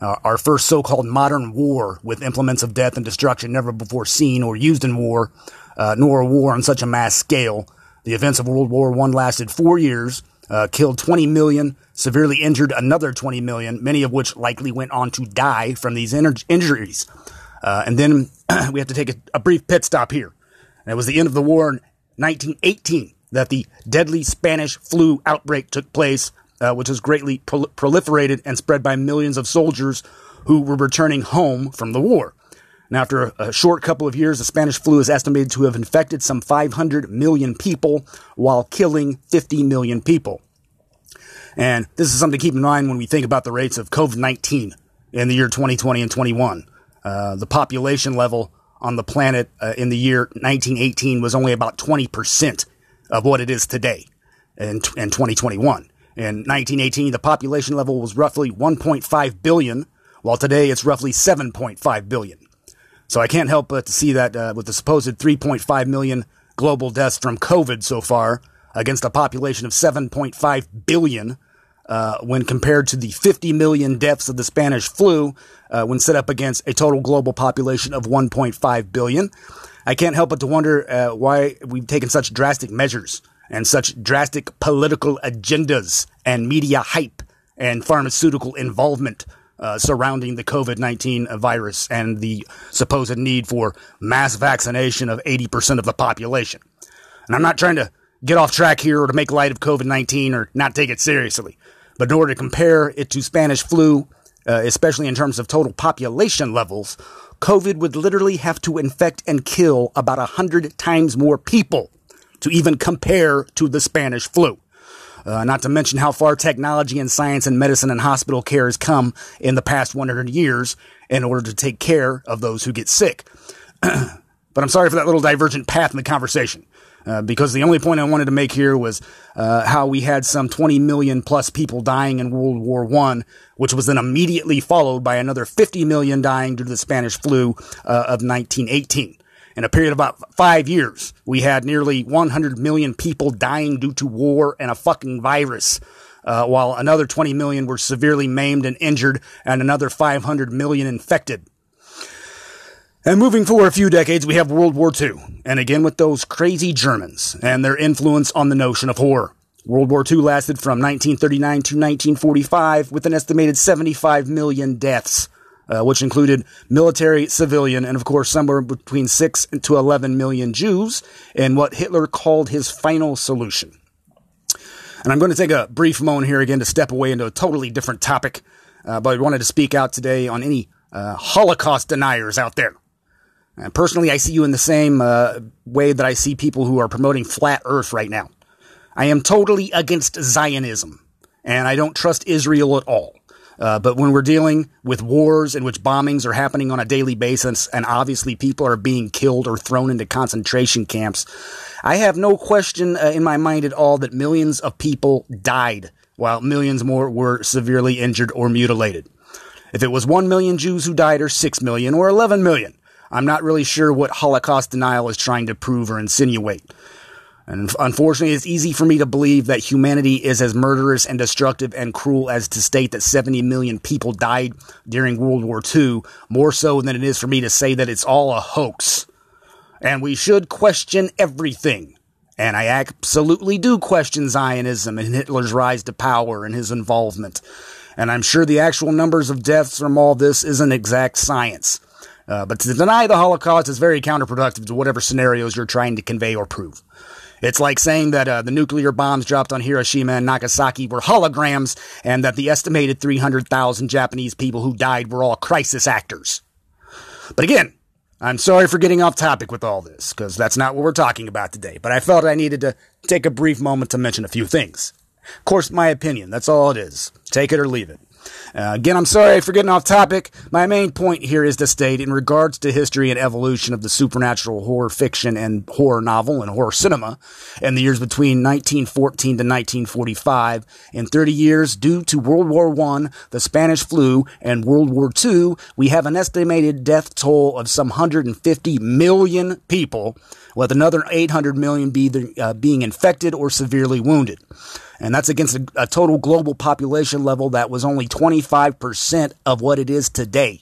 Uh, our first so-called modern war with implements of death and destruction never before seen or used in war, uh, nor a war on such a mass scale. The events of World War I lasted four years, uh, killed 20 million, severely injured another 20 million, many of which likely went on to die from these injuries. Uh, and then we have to take a, a, brief pit stop here. And it was the end of the war in 1918 that the deadly Spanish flu outbreak took place, uh, which was greatly prol- proliferated and spread by millions of soldiers who were returning home from the war. And after a short couple of years, the Spanish flu is estimated to have infected some 500 million people while killing 50 million people. And this is something to keep in mind when we think about the rates of COVID 19 in the year 2020 and 21. Uh, the population level on the planet uh, in the year 1918 was only about 20% of what it is today in, in 2021. In 1918, the population level was roughly 1.5 billion, while today it's roughly 7.5 billion. So I can't help but to see that uh, with the supposed 3.5 million global deaths from COVID so far against a population of 7.5 billion, uh, when compared to the 50 million deaths of the Spanish flu, uh, when set up against a total global population of 1.5 billion. I can't help but to wonder uh, why we've taken such drastic measures and such drastic political agendas and media hype and pharmaceutical involvement uh, surrounding the COVID 19 virus and the supposed need for mass vaccination of 80% of the population. And I'm not trying to get off track here or to make light of COVID 19 or not take it seriously. But in order to compare it to Spanish flu, uh, especially in terms of total population levels, COVID would literally have to infect and kill about 100 times more people to even compare to the Spanish flu. Uh, not to mention how far technology and science and medicine and hospital care has come in the past 100 years in order to take care of those who get sick. but I'm sorry for that little divergent path in the conversation. Uh, because the only point I wanted to make here was uh, how we had some 20 million plus people dying in World War One, which was then immediately followed by another 50 million dying due to the Spanish flu uh, of 1918. In a period of about five years, we had nearly 100 million people dying due to war and a fucking virus. Uh, while another 20 million were severely maimed and injured, and another 500 million infected. And moving forward a few decades, we have World War II, and again with those crazy Germans and their influence on the notion of horror. World War II lasted from 1939 to 1945 with an estimated 75 million deaths, uh, which included military, civilian, and of course somewhere between 6 to 11 million Jews in what Hitler called his final solution. And I'm going to take a brief moment here again to step away into a totally different topic, uh, but I wanted to speak out today on any uh, Holocaust deniers out there. And personally, I see you in the same uh, way that I see people who are promoting flat earth right now. I am totally against Zionism, and I don't trust Israel at all. Uh, but when we're dealing with wars in which bombings are happening on a daily basis and obviously people are being killed or thrown into concentration camps, I have no question uh, in my mind at all that millions of people died while millions more were severely injured or mutilated. If it was 1 million Jews who died or 6 million or 11 million, I'm not really sure what Holocaust denial is trying to prove or insinuate. And unfortunately, it's easy for me to believe that humanity is as murderous and destructive and cruel as to state that 70 million people died during World War II, more so than it is for me to say that it's all a hoax. And we should question everything. And I absolutely do question Zionism and Hitler's rise to power and his involvement. And I'm sure the actual numbers of deaths from all this isn't exact science. Uh, but to deny the Holocaust is very counterproductive to whatever scenarios you're trying to convey or prove. It's like saying that uh, the nuclear bombs dropped on Hiroshima and Nagasaki were holograms and that the estimated 300,000 Japanese people who died were all crisis actors. But again, I'm sorry for getting off topic with all this, because that's not what we're talking about today, but I felt I needed to take a brief moment to mention a few things. Of course, my opinion, that's all it is. Take it or leave it. Uh, again, I'm sorry for getting off topic. My main point here is to state, in regards to history and evolution of the supernatural horror fiction and horror novel and horror cinema in the years between 1914 to 1945, in 30 years, due to World War I, the Spanish flu, and World War II, we have an estimated death toll of some 150 million people, with another 800 million be the, uh, being infected or severely wounded and that's against a, a total global population level that was only 25% of what it is today.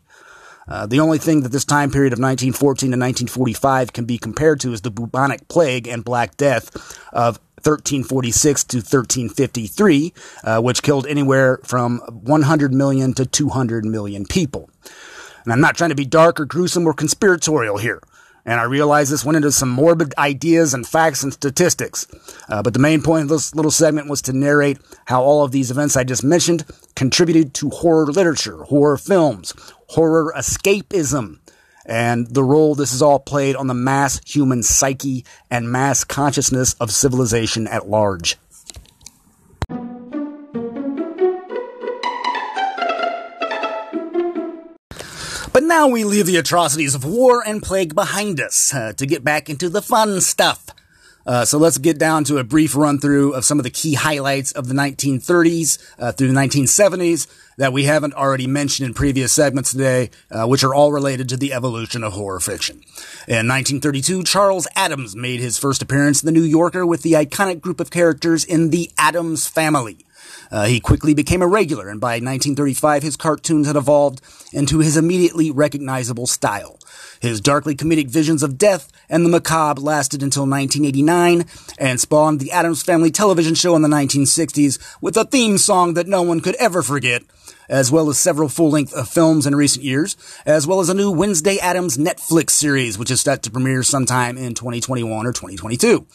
Uh, the only thing that this time period of 1914 to 1945 can be compared to is the bubonic plague and Black Death of 1346 to 1353, uh, which killed anywhere from 100 million to 200 million people. And I'm not trying to be dark or gruesome or conspiratorial here. And I realize this went into some morbid ideas and facts and statistics. Uh, but the main point of this little segment was to narrate how all of these events I just mentioned contributed to horror literature, horror films, horror escapism, and the role this has all played on the mass human psyche and mass consciousness of civilization at large. But now we leave the atrocities of war and plague behind us uh, to get back into the fun stuff. Uh, so let's get down to a brief run through of some of the key highlights of the 1930s uh, through the 1970s that we haven't already mentioned in previous segments today, uh, which are all related to the evolution of horror fiction. In 1932, Charles Addams made his first appearance in The New Yorker with the iconic group of characters in the Addams Family. Uh, he quickly became a regular, and by 1935, his cartoons had evolved into his immediately recognizable style. His darkly comedic visions of death and the macabre lasted until 1989 and spawned the Addams Family television show in the 1960s with a theme song that no one could ever forget, as well as several full-length uh, films in recent years, as well as a new Wednesday Addams Netflix series, which is set to premiere sometime in 2021 or 2022.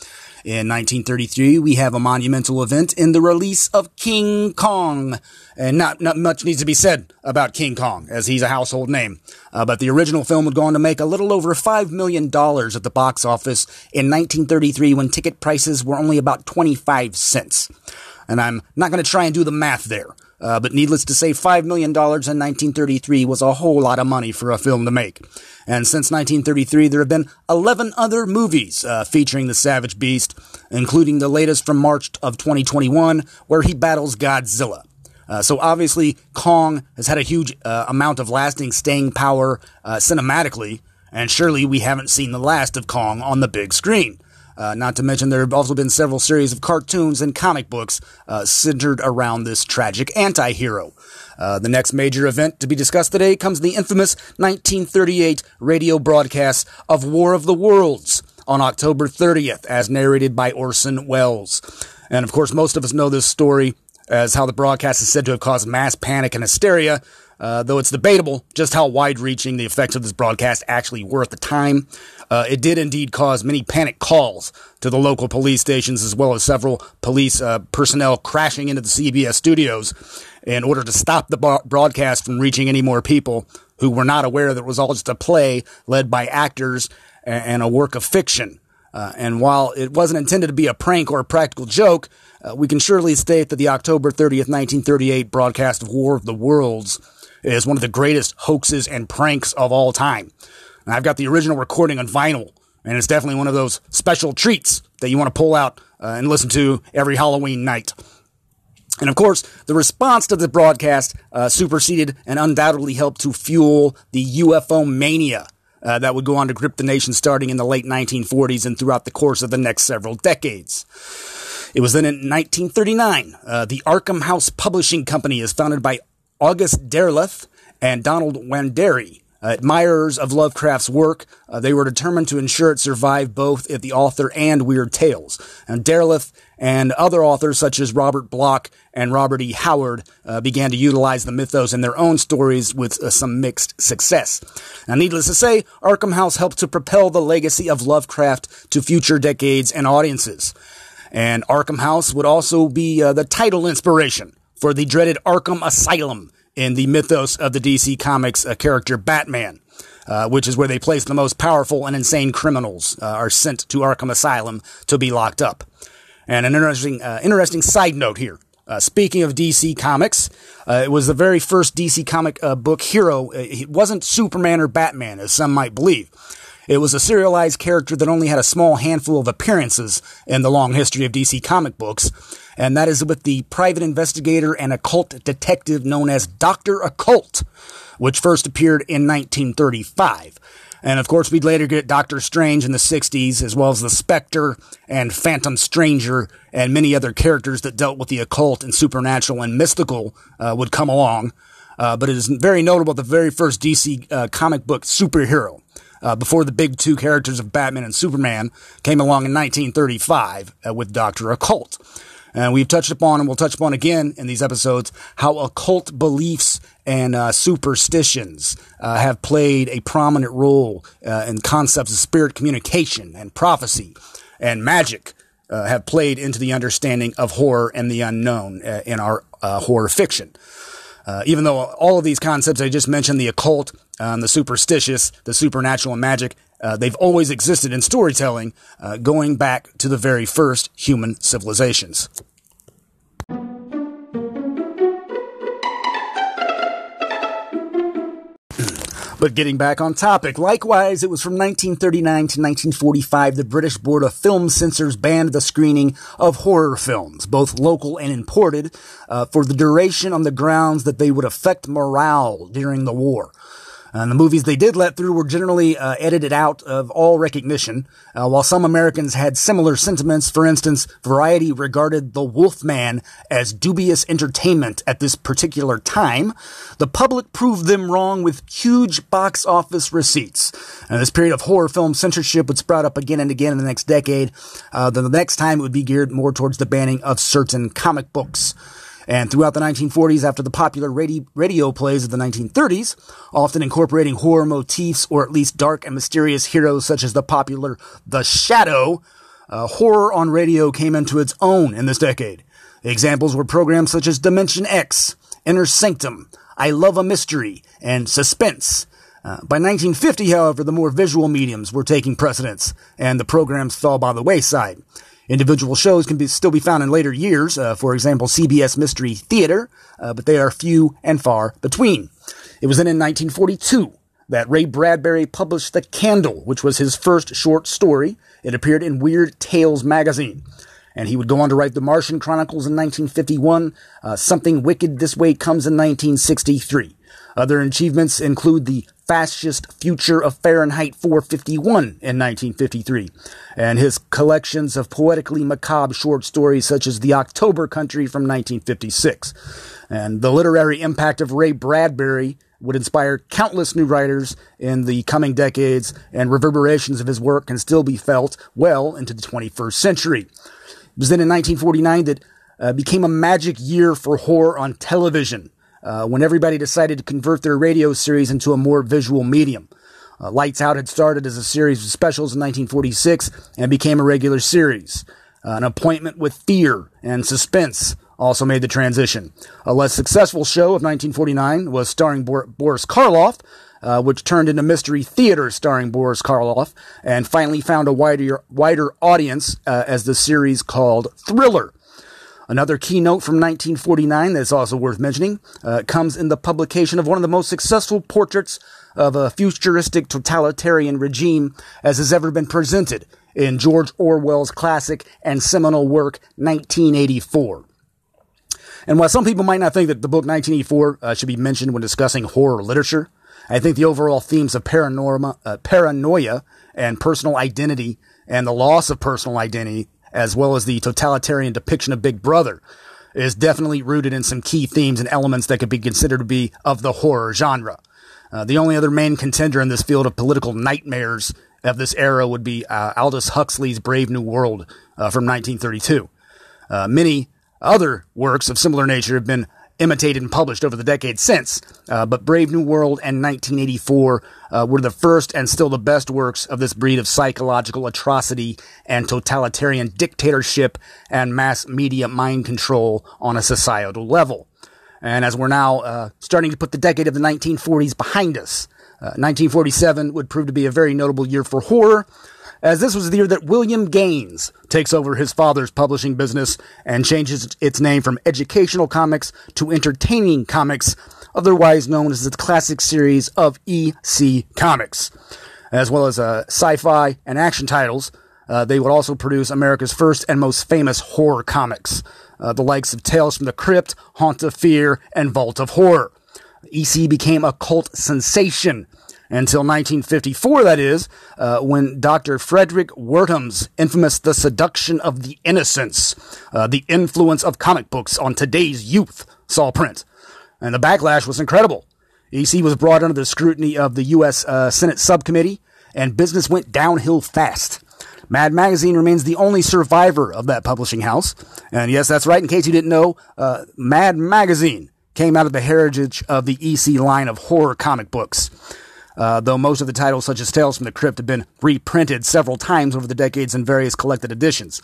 In 1933, we have a monumental event in the release of King Kong. And not, not much needs to be said about King Kong, as he's a household name. Uh, but the original film would go on to make a little over $5 million at the box office in 1933 when ticket prices were only about 25 cents. And I'm not going to try and do the math there. Uh, but needless to say, $5 million in 1933 was a whole lot of money for a film to make. And since 1933, there have been 11 other movies uh, featuring the Savage Beast, including the latest from March of 2021, where he battles Godzilla. Uh, so obviously, Kong has had a huge uh, amount of lasting staying power uh, cinematically, and surely we haven't seen the last of Kong on the big screen. Uh, not to mention, there have also been several series of cartoons and comic books uh, centered around this tragic anti hero. Uh, the next major event to be discussed today comes the infamous 1938 radio broadcast of War of the Worlds on October 30th, as narrated by Orson Welles. And of course, most of us know this story as how the broadcast is said to have caused mass panic and hysteria uh, though it's debatable just how wide reaching the effects of this broadcast actually were at the time. Uh, it did indeed cause many panic calls to the local police stations as well as several police uh, personnel crashing into the CBS studios in order to stop the broadcast from reaching any more people who were not aware that it was all just a play led by actors and, and a work of fiction. Uh, and while it wasn't intended to be a prank or a practical joke, uh, we can surely state that the October 30th, 1938 broadcast of War of the Worlds is one of the greatest hoaxes and pranks of all time. And I've got the original recording on vinyl, and it's definitely one of those special treats that you want to pull out uh, and listen to every Halloween night. And of course, the response to the broadcast uh, superseded and undoubtedly helped to fuel the UFO mania uh, that would go on to grip the nation starting in the late 1940s and throughout the course of the next several decades. It was then in 1939, uh, the Arkham House Publishing Company is founded by August Derleth and Donald Wandrei. Uh, admirers of Lovecraft's work, uh, they were determined to ensure it survived both at the author and Weird Tales. And Derleth and other authors such as Robert Bloch and Robert E. Howard uh, began to utilize the mythos in their own stories with uh, some mixed success. Now, needless to say, Arkham House helped to propel the legacy of Lovecraft to future decades and audiences. And Arkham House would also be uh, the title inspiration for the dreaded Arkham Asylum in the mythos of the DC Comics uh, character Batman. Uh, which is where they place the most powerful and insane criminals uh, are sent to Arkham Asylum to be locked up. And an interesting, uh, interesting side note here. Uh, speaking of DC Comics, it was the very first DC comic book hero. It wasn't Superman or Batman, as some might believe. It was a serialized character that only had a small handful of appearances in the long history of DC comic books, and that is with the private investigator and occult detective known as Dr. Occult, which first appeared in 1935. And of course, we'd later get Doctor Strange in the 60s, as well as the Spectre and Phantom Stranger and many other characters that dealt with the occult and supernatural and mystical uh, would come along. Uh, but it is very notable the very first DC uh, comic book superhero, uh, before the big two characters of Batman and Superman, came along in 1935 uh, with Doctor Occult. And we've touched upon, and we'll touch upon again in these episodes, how occult beliefs and uh, superstitions uh, have played a prominent role uh, in concepts of spirit communication and prophecy and magic. Uh, have played into the understanding of horror and the unknown uh, in our uh, horror fiction. Uh, even though all of these concepts I just mentioned, the occult, um, the superstitious, the supernatural, and magic, uh, they've always existed in storytelling, uh, going back to the very first human civilizations. But getting back on topic, likewise, it was from 1939 to 1945 the British Board of Film Censors banned the screening of horror films, both local and imported, uh, for the duration on the grounds that they would affect morale during the war. And the movies they did let through were generally uh, edited out of all recognition, uh, while some Americans had similar sentiments. For instance, Variety regarded The Wolfman as dubious entertainment at this particular time. The public proved them wrong with huge box office receipts. And this period of horror film censorship would sprout up again and again in the next decade. Uh, the next time it would be geared more towards the banning of certain comic books. And throughout the 1940s, after the popular radio, plays of the 1930s, often incorporating horror motifs or at least dark and mysterious heroes such as the popular The Shadow, uh, horror on radio came into its own in this decade. Examples were programs such as Dimension X, Inner Sanctum, I Love a Mystery, and Suspense. Uh, by 1950, however, the more visual mediums were taking precedence, and the programs fell by the wayside. Individual shows can be, still be found in later years, uh, for example, CBS Mystery Theater, uh, but they are few and far between. It was then in 1942 that Ray Bradbury published The Candle, which was his first short story. It appeared in Weird Tales magazine. And he would go on to write The Martian Chronicles in 1951. Uh, Something Wicked This Way comes in 1963. Other achievements include the fascist future of Fahrenheit 451 in 1953, and his collections of poetically macabre short stories such as The October Country from 1956. And the literary impact of Ray Bradbury would inspire countless new writers in the coming decades, and reverberations of his work can still be felt well into the 21st century. It was then in 1949 that uh, became a magic year for horror on television uh, when everybody decided to convert their radio series into a more visual medium. Uh, Lights Out had started as a series of specials in 1946 and became a regular series. Uh, an appointment with fear and suspense also made the transition. A less successful show of 1949 was starring Bor- Boris Karloff, uh, which turned into Mystery Theater starring Boris Karloff, and finally found a wider, wider audience uh, as the series called Thriller. Another keynote from 1949 that's also worth mentioning uh, comes in the publication of one of the most successful portraits of a futuristic totalitarian regime as has ever been presented in George Orwell's classic and seminal work 1984. And while some people might not think that the book 1984 uh, should be mentioned when discussing horror literature, I think the overall themes of paranorma, uh, paranoia and personal identity and the loss of personal identity as well as the totalitarian depiction of Big Brother, is definitely rooted in some key themes and elements that could be considered to be of the horror genre. Uh, the only other main contender in this field of political nightmares of this era would be uh, Aldous Huxley's Brave New World uh, from 1932. Uh, many other works of similar nature have been imitated and published over the decades since, uh, but Brave New World and 1984 uh, were the first and still the best works of this breed of psychological atrocity and totalitarian dictatorship and mass media mind control on a societal level. And as we're now uh, starting to put the decade of the 1940s behind us, 1947 uh, would prove to be a very notable year for horror as this was the year that William Gaines takes over his father's publishing business and changes its name from Educational Comics to Entertaining Comics, otherwise known as the classic series of EC Comics. As well as uh, sci fi and action titles, uh, they would also produce America's first and most famous horror comics, uh, the likes of Tales from the Crypt, Haunt of Fear, and Vault of Horror. EC became a cult sensation until 1954, that is, uh, when Dr. Fredric Wertham's infamous The Seduction of the Innocents, uh, the influence of comic books on today's youth, saw print. And the backlash was incredible. EC was brought under the scrutiny of the U.S. Uh, Senate subcommittee, and business went downhill fast. Mad Magazine remains the only survivor of that publishing house. And yes, that's right. In case you didn't know, uh, Mad Magazine came out of the heritage of the EC line of horror comic books uh, though most of the titles, such as Tales from the Crypt, have been reprinted several times over the decades in various collected editions.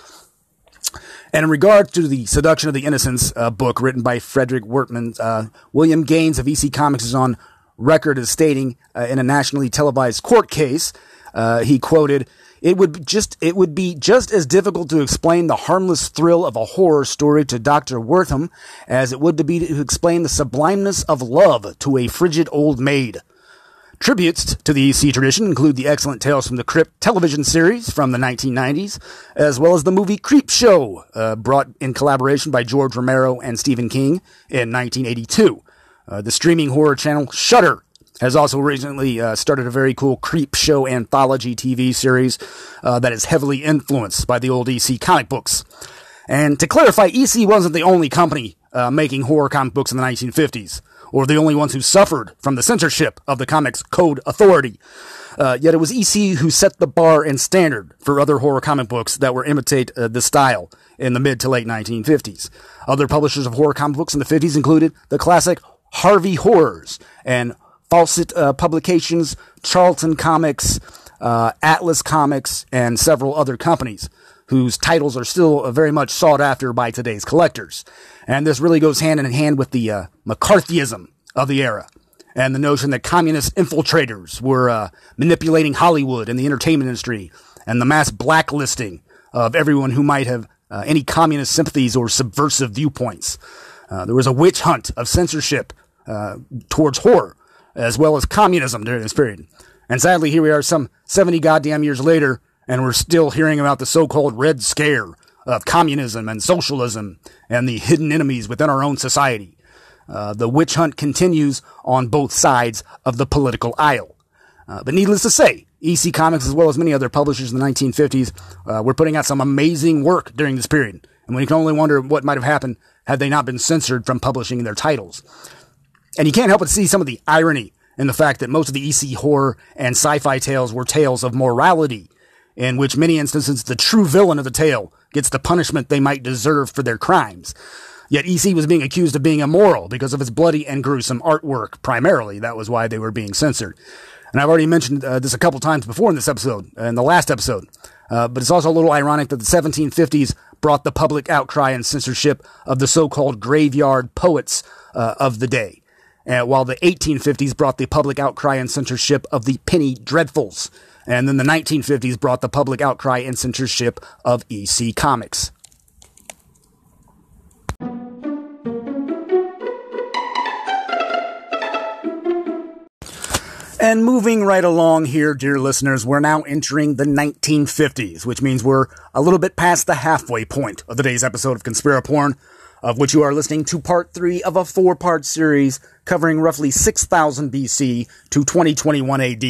And in regard to the Seduction of the Innocents uh, book written by Fredric Wertham, uh, William Gaines of EC Comics is on record as stating uh, in a nationally televised court case, uh, he quoted, it would just it would be just as difficult to explain the harmless thrill of a horror story to Dr. Wertham as it would to be to explain the sublimeness of love to a frigid old maid. Tributes to the EC tradition include the excellent Tales from the Crypt television series from the 1990s, as well as the movie Creep Show, uh, brought in collaboration by George Romero and Stephen King in 1982. Uh, the streaming horror channel Shudder has also recently uh, started a very cool Creep Show anthology TV series uh, that is heavily influenced by the old EC comic books. And to clarify, EC wasn't the only company uh, making horror comic books in the 1950s or the only ones who suffered from the censorship of the Comics Code Authority. Uh, yet it was EC who set the bar and standard for other horror comic books that were imitate uh, the style in the mid to late 1950s. Other publishers of horror comic books in the 50s included the classic Harvey Horrors and Fawcett uh, Publications, Charlton Comics, uh, Atlas Comics, and several other companies whose titles are still very much sought after by today's collectors. And this really goes hand in hand with the uh, McCarthyism of the era and the notion that communist infiltrators were uh, manipulating Hollywood and the entertainment industry and the mass blacklisting of everyone who might have uh, any communist sympathies or subversive viewpoints. Uh, there was a witch hunt of censorship uh, towards horror as well as communism during this period. And sadly, here we are some 70 goddamn years later, and we're still hearing about the so-called Red Scare of communism and socialism and the hidden enemies within our own society. Uh, the witch hunt continues on both sides of the political aisle. Uh, but needless to say, EC Comics, as well as many other publishers in the 1950s, uh, were putting out some amazing work during this period. And we can only wonder what might have happened had they not been censored from publishing their titles. And you can't help but see some of the irony in the fact that most of the EC horror and sci-fi tales were tales of morality, in which many instances the true villain of the tale gets the punishment they might deserve for their crimes. Yet EC was being accused of being immoral because of its bloody and gruesome artwork, primarily. That was why they were being censored. And I've already mentioned uh, this a couple times before in this episode, in the last episode. Uh, but it's also a little ironic that the 1750s brought the public outcry and censorship of the so-called graveyard poets uh, of the day, uh, while the 1850s brought the public outcry and censorship of the penny dreadfuls. And then the 1950s brought the public outcry and censorship of EC Comics. And moving right along here, dear listeners, we're now entering the 1950s, which means we're a little bit past the halfway point of today's episode of Conspiraporn, of which you are listening to part three of a four part series covering roughly 6000 BC to 2021 AD.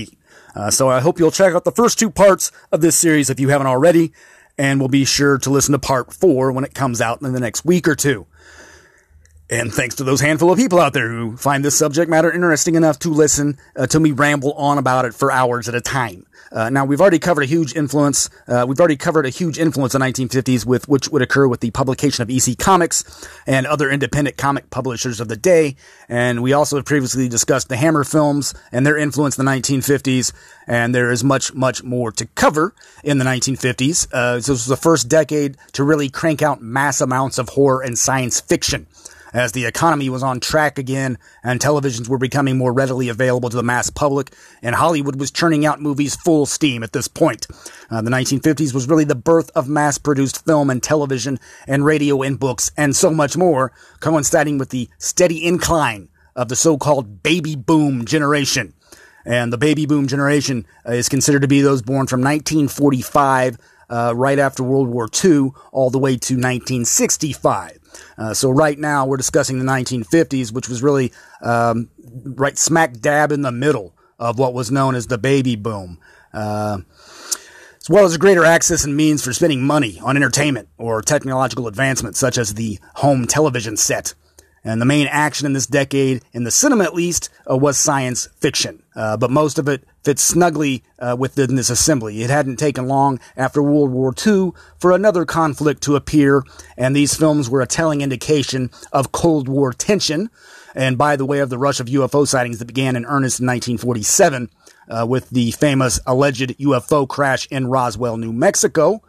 Uh, so I hope you'll check out the first two parts of this series if you haven't already, and we'll be sure to listen to part four when it comes out in the next week or two. And thanks to those handful of people out there who find this subject matter interesting enough to listen uh, to me ramble on about it for hours at a time. Uh, now we've already covered a huge influence. Uh, we've already covered a huge influence in the 1950s with which would occur with the publication of EC Comics and other independent comic publishers of the day. And we also have previously discussed the Hammer films and their influence in the 1950s. And there is much, much more to cover in the 1950s. Uh, this was the first decade to really crank out mass amounts of horror and science fiction as the economy was on track again and televisions were becoming more readily available to the mass public, and Hollywood was churning out movies full steam at this point. Uh, the 1950s was really the birth of mass produced film and television and radio and books and so much more, coinciding with the steady incline of the so called baby boom generation. And the baby boom generation is considered to be those born from 1945 uh, right after World War II all the way to 1965. Uh, so right now we're discussing the 1950s, which was really um, right smack dab in the middle of what was known as the baby boom. Uh, as well as a greater access and means for spending money on entertainment or technological advancements such as the home television set. And the main action in this decade, in the cinema at least, uh, was science fiction. Uh, but most of it fits snugly uh, within this assembly. It hadn't taken long after World War II for another conflict to appear, and these films were a telling indication of Cold War tension. And by the way of the rush of UFO sightings that began in earnest in 1947, uh, with the famous alleged UFO crash in Roswell, New Mexico,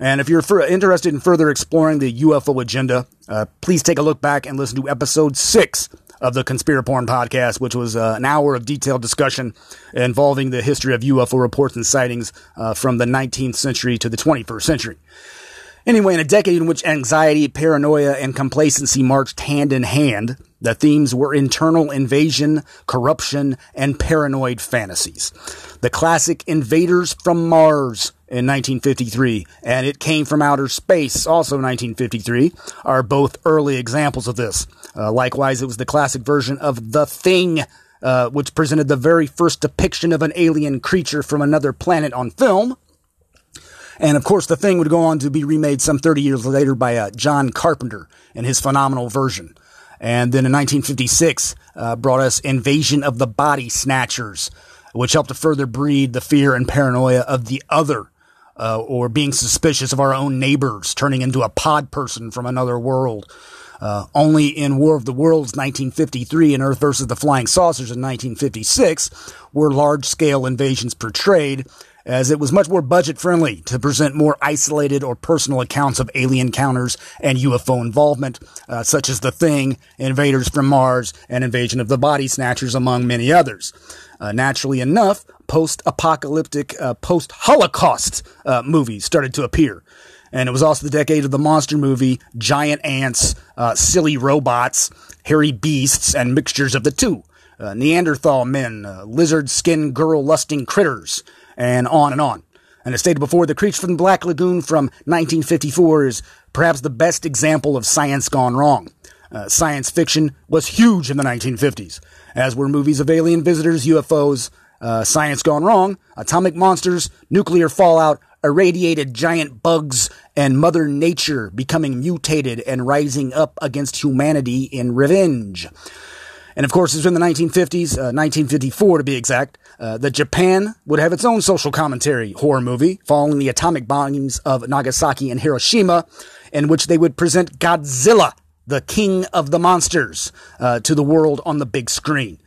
and if you're interested in further exploring the UFO agenda, uh, please take a look back and listen to episode six of the Conspiraporn podcast, which was uh, an hour of detailed discussion involving the history of UFO reports and sightings uh, from the 19th century to the 21st century. Anyway, in a decade in which anxiety, paranoia, and complacency marched hand in hand, the themes were internal invasion, corruption, and paranoid fantasies. The classic Invaders from Mars in 1953 and It Came from Outer Space, also 1953, are both early examples of this. Uh, likewise, it was the classic version of The Thing, uh, which presented the very first depiction of an alien creature from another planet on film. And of course, The Thing would go on to be remade some 30 years later by uh, John Carpenter in his phenomenal version. And then in 1956, uh, brought us Invasion of the Body Snatchers, which helped to further breed the fear and paranoia of the other uh, or being suspicious of our own neighbors, turning into a pod person from another world. Uh, only in War of the Worlds 1953 and Earth versus the Flying Saucers in 1956 were large scale invasions portrayed, as it was much more budget friendly to present more isolated or personal accounts of alien encounters and UFO involvement, uh, such as The Thing, Invaders from Mars, and Invasion of the Body Snatchers, among many others. Uh, naturally enough, post-apocalyptic, uh, post-Holocaust uh, movies started to appear. And it was also the decade of the monster movie, giant ants, uh, silly robots, hairy beasts, and mixtures of the two. Uh, Neanderthal men, uh, lizard skin girl lusting critters, and on and on. And as stated before, The Creature from the Black Lagoon from 1954 is perhaps the best example of science gone wrong. Uh, science fiction was huge in the 1950s, as were movies of alien visitors, UFOs, uh, science gone wrong, atomic monsters, nuclear fallout, irradiated giant bugs, and Mother Nature becoming mutated and rising up against humanity in revenge. And of course, it was in the 1950s, uh, 1954 to be exact, uh, that Japan would have its own social commentary horror movie following the atomic bombings of Nagasaki and Hiroshima, in which they would present Godzilla, the king of the monsters, uh, to the world on the big screen.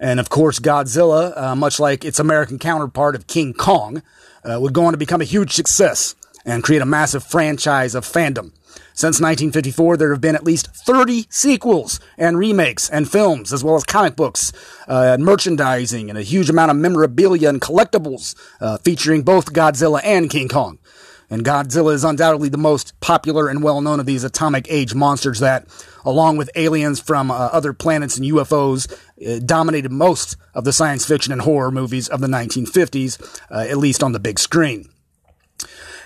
And of course, Godzilla, uh, much like its American counterpart of King Kong, uh, would go on to become a huge success and create a massive franchise of fandom. Since 1954, there have been at least 30 sequels and remakes and films, as well as comic books, uh, and merchandising, and a huge amount of memorabilia and collectibles uh, featuring both Godzilla and King Kong. And Godzilla is undoubtedly the most popular and well known of these atomic age monsters that, along with aliens from uh, other planets and UFOs, uh, dominated most of the science fiction and horror movies of the 1950s, uh, at least on the big screen.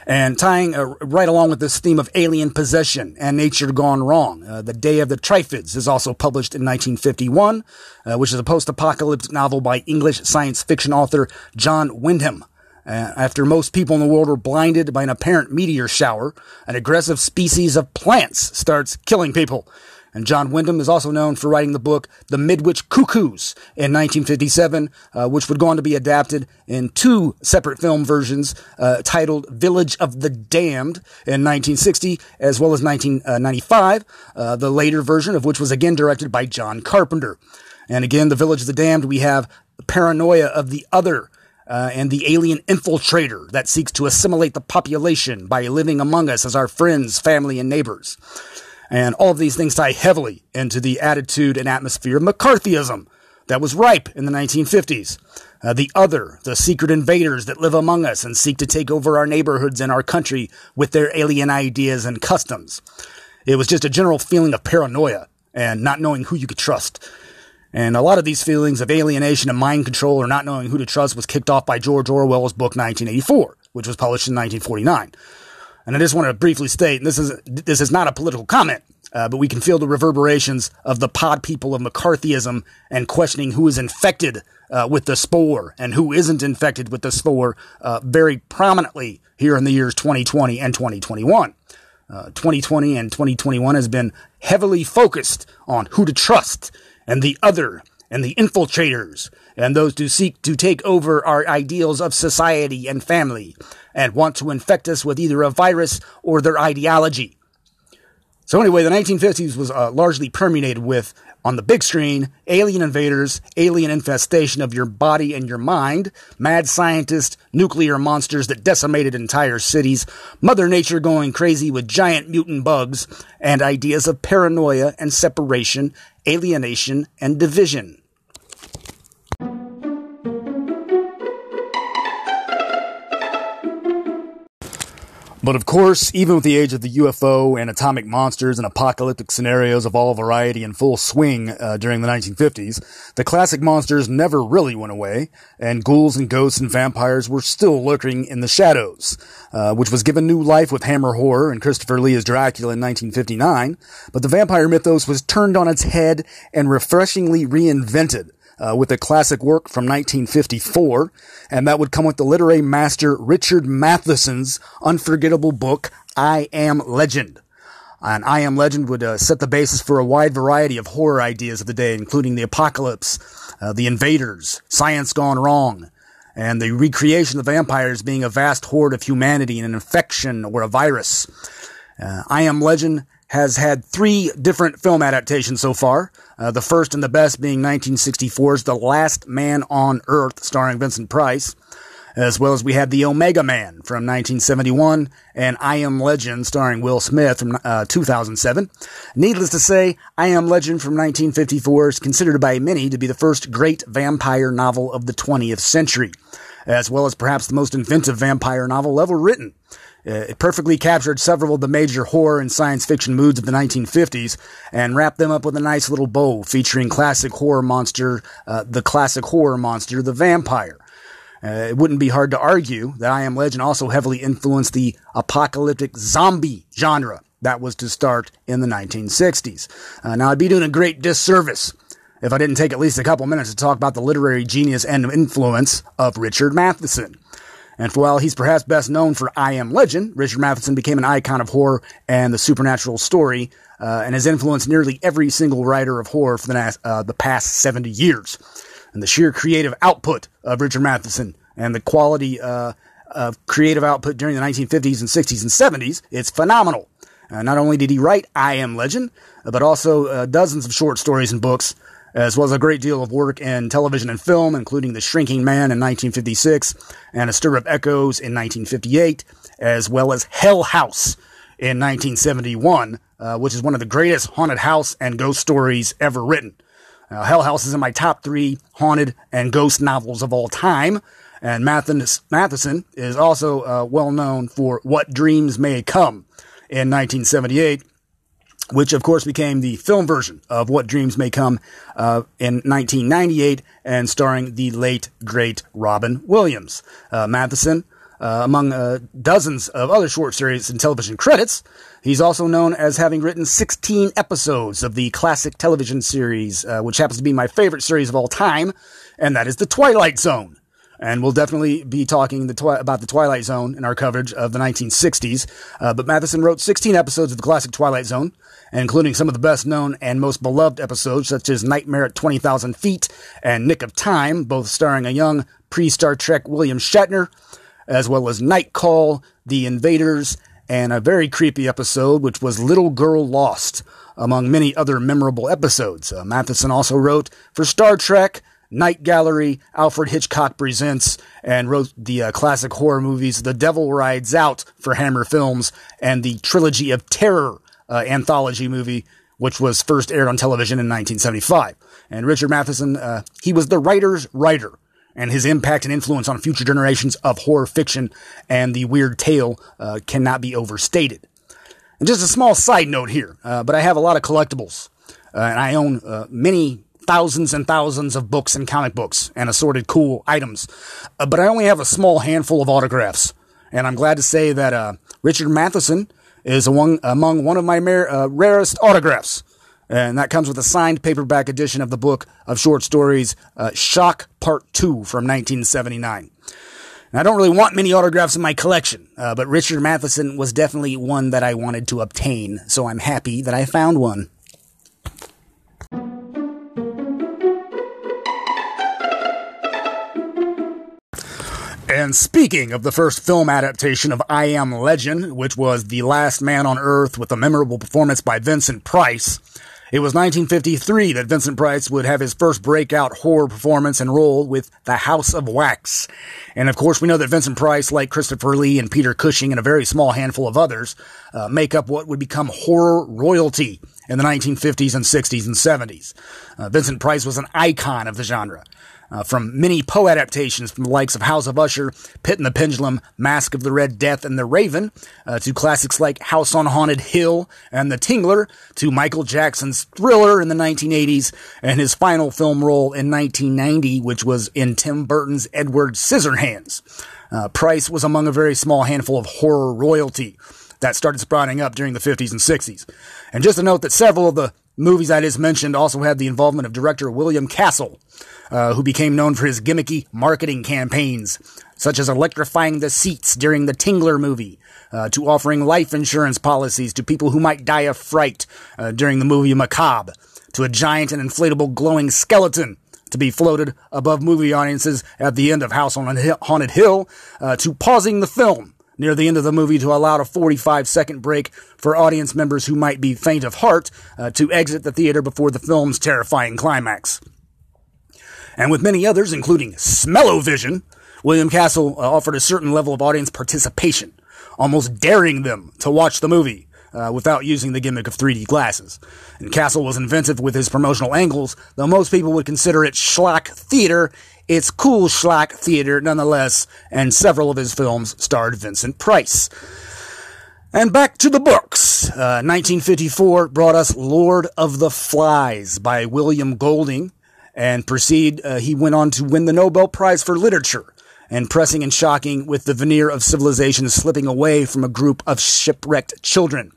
And tying uh, right along with this theme of alien possession and nature gone wrong, uh, The Day of the Triffids is also published in 1951, uh, which is a post-apocalyptic novel by English science fiction author John Wyndham. Uh, after most people in the world were blinded by an apparent meteor shower, an aggressive species of plants starts killing people. And John Wyndham is also known for writing the book The Midwich Cuckoos in 1957, uh, which would go on to be adapted in two separate film versions uh, titled Village of the Damned in 1960, as well as 1995, uh, the later version of which was again directed by John Carpenter. And again, The Village of the Damned, we have paranoia of the other uh, and the alien infiltrator that seeks to assimilate the population by living among us as our friends, family, and neighbors. And all of these things tie heavily into the attitude and atmosphere of McCarthyism that was ripe in the 1950s. Uh, the other, the secret invaders that live among us and seek to take over our neighborhoods and our country with their alien ideas and customs. It was just a general feeling of paranoia and not knowing who you could trust. And a lot of these feelings of alienation and mind control or not knowing who to trust was kicked off by George Orwell's book 1984, which was published in 1949. And I just want to briefly state, and this is this is not a political comment, uh, but we can feel the reverberations of the pod people of McCarthyism and questioning who is infected uh, with the spore and who isn't infected with the spore uh, very prominently here in the years 2020 and 2021. 2020 uh, and 2021 has been heavily focused on who to trust and the other and the infiltrators and those who seek to take over our ideals of society and family and want to infect us with either a virus or their ideology. So anyway, the 1950s was uh, largely permeated with, on the big screen, alien invaders, alien infestation of your body and your mind, mad scientists, nuclear monsters that decimated entire cities, Mother Nature going crazy with giant mutant bugs, and ideas of paranoia and separation, alienation, and division. But of course, even with the age of the UFO and atomic monsters and apocalyptic scenarios of all variety in full swing uh, during the 1950s, the classic monsters never really went away, and ghouls and ghosts and vampires were still lurking in the shadows, uh, which was given new life with Hammer Horror and Christopher Lee as Dracula in 1959. But the vampire mythos was turned on its head and refreshingly reinvented uh, with a classic work from 1954, and that would come with the literary master Richard Matheson's unforgettable book, I Am Legend. And I Am Legend would uh, set the basis for a wide variety of horror ideas of the day, including the apocalypse, uh, the invaders, science gone wrong, and the recreation of vampires being a vast horde of humanity in an infection or a virus. Uh, I Am Legend has had three different film adaptations so far. Uh, the first and the best being 1964's The Last Man on Earth, starring Vincent Price, as well as we had The Omega Man from 1971 and I Am Legend, starring Will Smith from uh, 2007. Needless to say, I Am Legend from 1954 is considered by many to be the first great vampire novel of the 20th century, as well as perhaps the most inventive vampire novel ever written. Uh, it perfectly captured several of the major horror and science fiction moods of the 1950s and wrapped them up with a nice little bow featuring classic horror monster, uh, the classic horror monster, the vampire. Uh, it wouldn't be hard to argue that I Am Legend also heavily influenced the apocalyptic zombie genre that was to start in the 1960s. Uh, now, I'd be doing a great disservice if I didn't take at least a couple minutes to talk about the literary genius and influence of Richard Matheson. And while he's perhaps best known for I Am Legend, Richard Matheson became an icon of horror and the supernatural story, uh, and has influenced nearly every single writer of horror for the, uh, the past 70 years. And the sheer creative output of Richard Matheson and the quality uh, of creative output during the 1950s and 60s and 70s, it's phenomenal. Uh, not only did he write I Am Legend, but also uh, dozens of short stories and books as well as a great deal of work in television and film, including The Shrinking Man in 1956 and A Stir of Echoes in 1958, as well as Hell House in 1971, uh, which is one of the greatest haunted house and ghost stories ever written. Uh, Hell House is in my top three haunted and ghost novels of all time. And Matheson is also uh, well known for What Dreams May Come in 1978, which of course became the film version of What Dreams May Come uh, in 1998 and starring the late, great Robin Williams. Uh, Matheson, uh, among uh, dozens of other short series and television credits, he's also known as having written 16 episodes of the classic television series, uh, which happens to be my favorite series of all time, and that is The Twilight Zone. And we'll definitely be talking the twi- about the Twilight Zone in our coverage of the 1960s. Uh, but Matheson wrote 16 episodes of the classic Twilight Zone, including some of the best known and most beloved episodes, such as Nightmare at 20,000 Feet and Nick of Time, both starring a young pre Star Trek William Shatner, as well as Night Call, The Invaders, and a very creepy episode, which was Little Girl Lost, among many other memorable episodes. Uh, Matheson also wrote for Star Trek, Night Gallery, Alfred Hitchcock Presents, and wrote the uh, classic horror movies The Devil Rides Out for Hammer Films and the Trilogy of Terror uh, anthology movie, which was first aired on television in 1975. And Richard Matheson, uh, he was the writer's writer and his impact and influence on future generations of horror fiction and the weird tale uh, cannot be overstated. And just a small side note here, uh, but I have a lot of collectibles, uh, and I own uh, many thousands and thousands of books and comic books and assorted cool items, uh, but I only have a small handful of autographs. And I'm glad to say that uh, Richard Matheson is among, among one of my mar- rarest autographs. And that comes with a signed paperback edition of the book of short stories, uh, Shock Part 2 from 1979. And I don't really want many autographs in my collection, uh, but Richard Matheson was definitely one that I wanted to obtain, so I'm happy that I found one. And speaking of the first film adaptation of I Am Legend, which was The Last Man on Earth with a memorable performance by Vincent Price, it was 1953 that Vincent Price would have his first breakout horror performance and role with The House of Wax. And of course, we know that Vincent Price, like Christopher Lee and Peter Cushing and a very small handful of others, uh, make up what would become horror royalty in the 1950s and 60s and 70s. Uh, Vincent Price was an icon of the genre. Uh, from many Poe adaptations from the likes of House of Usher, Pit and the Pendulum, Mask of the Red Death, and The Raven, uh, to classics like House on Haunted Hill and The Tingler, to Michael Jackson's Thriller in the 1980s, and his final film role in 1990, which was in Tim Burton's Edward Scissorhands. Uh, Price was among a very small handful of horror royalty that started sprouting up during the 50s and 60s. And just to note that several of the movies I just mentioned also had the involvement of director William Castle, uh, who became known for his gimmicky marketing campaigns, such as electrifying the seats during the Tingler movie, uh, to offering life insurance policies to people who might die of fright uh, during the movie Macabre, to a giant and inflatable glowing skeleton to be floated above movie audiences at the end of House on Haunted Hill, uh, to pausing the film near the end of the movie to allow a 45 second break for audience members who might be faint of heart uh, to exit the theater before the film's terrifying climax. And with many others, including Smellovision, William Castle uh, offered a certain level of audience participation, almost daring them to watch the movie. Uh, without using the gimmick of 3D glasses. And Castle was inventive with his promotional angles, though most people would consider it schlock theater it's cool schlock theater nonetheless, and several of his films starred Vincent Price. And back to the books. Uh, 1954 brought us Lord of the Flies by William Golding, and proceed, uh, he went on to win the Nobel Prize for Literature, and pressing and shocking with the veneer of civilization slipping away from a group of shipwrecked children.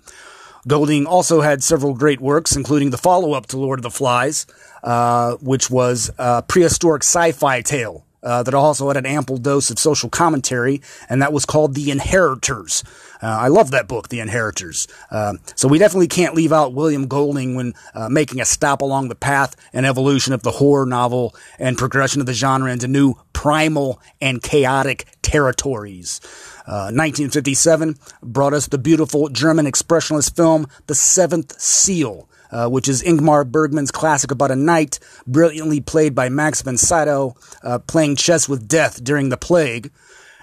Golding also had several great works, including the follow-up to Lord of the Flies, uh, which was a prehistoric sci-fi tale uh, that also had an ample dose of social commentary, and that was called The Inheritors. Uh, I love that book, The Inheritors. Uh, so we definitely can't leave out William Golding when uh, making a stop along the path and evolution of the horror novel and progression of the genre into new primal and chaotic territories. 1957 uh, brought us the beautiful German expressionist film, The Seventh Seal, uh, which is Ingmar Bergman's classic about a knight, brilliantly played by Max von Sydow, uh, playing chess with death during the plague,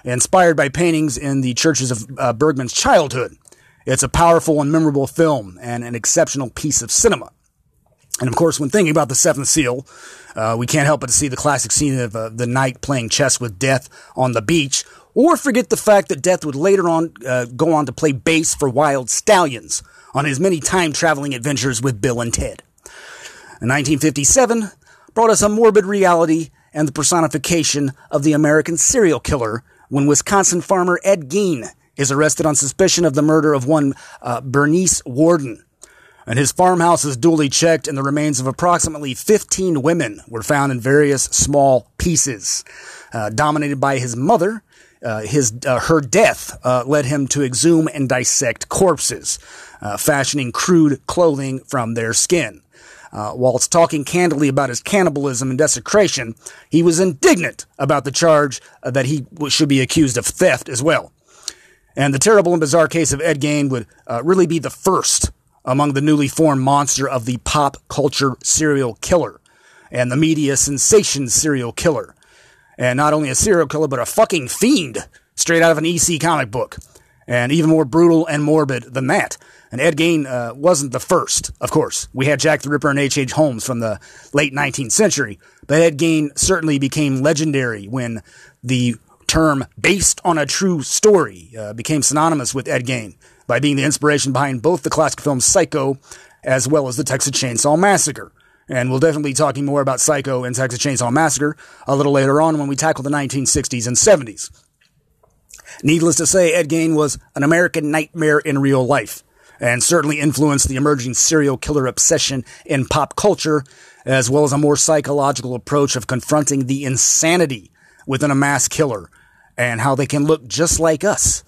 inspired by paintings in the churches of uh, Bergman's childhood. It's a powerful and memorable film and an exceptional piece of cinema. And of course, when thinking about the Seventh Seal, uh, we can't help but see the classic scene of uh, the knight playing chess with death on the beach, or forget the fact that Death would later on uh, go on to play bass for Wild Stallions on his many time traveling adventures with Bill and Ted. In 1957 brought us a morbid reality and the personification of the American serial killer when Wisconsin farmer Ed Gein is arrested on suspicion of the murder of one uh, Bernice Worden. And his farmhouse is duly checked, and the remains of approximately 15 women were found in various small pieces. Uh, dominated by his mother, uh, his uh, her death uh, led him to exhume and dissect corpses, uh, fashioning crude clothing from their skin. Uh, whilst talking candidly about his cannibalism and desecration, he was indignant about the charge that he should be accused of theft as well. And the terrible and bizarre case of Ed Gein would really be the first among the newly formed monster of the pop culture serial killer and the media sensation serial killer. And not only a serial killer, but a fucking fiend straight out of an EC comic book. And even more brutal and morbid than that. And Ed Gein uh, wasn't the first, of course. We had Jack the Ripper and H.H. H. Holmes from the late 19th century. But Ed Gein certainly became legendary when the term based on a true story uh, became synonymous with Ed Gein by being the inspiration behind both the classic film Psycho as well as the Texas Chainsaw Massacre. And we'll definitely be talking more about Psycho and Texas Chainsaw Massacre a little later on when we tackle the 1960s and 70s. Needless to say, Ed Gein was an American nightmare in real life, and certainly influenced the emerging serial killer obsession in pop culture, as well as a more psychological approach of confronting the insanity within a mass killer and how they can look just like us.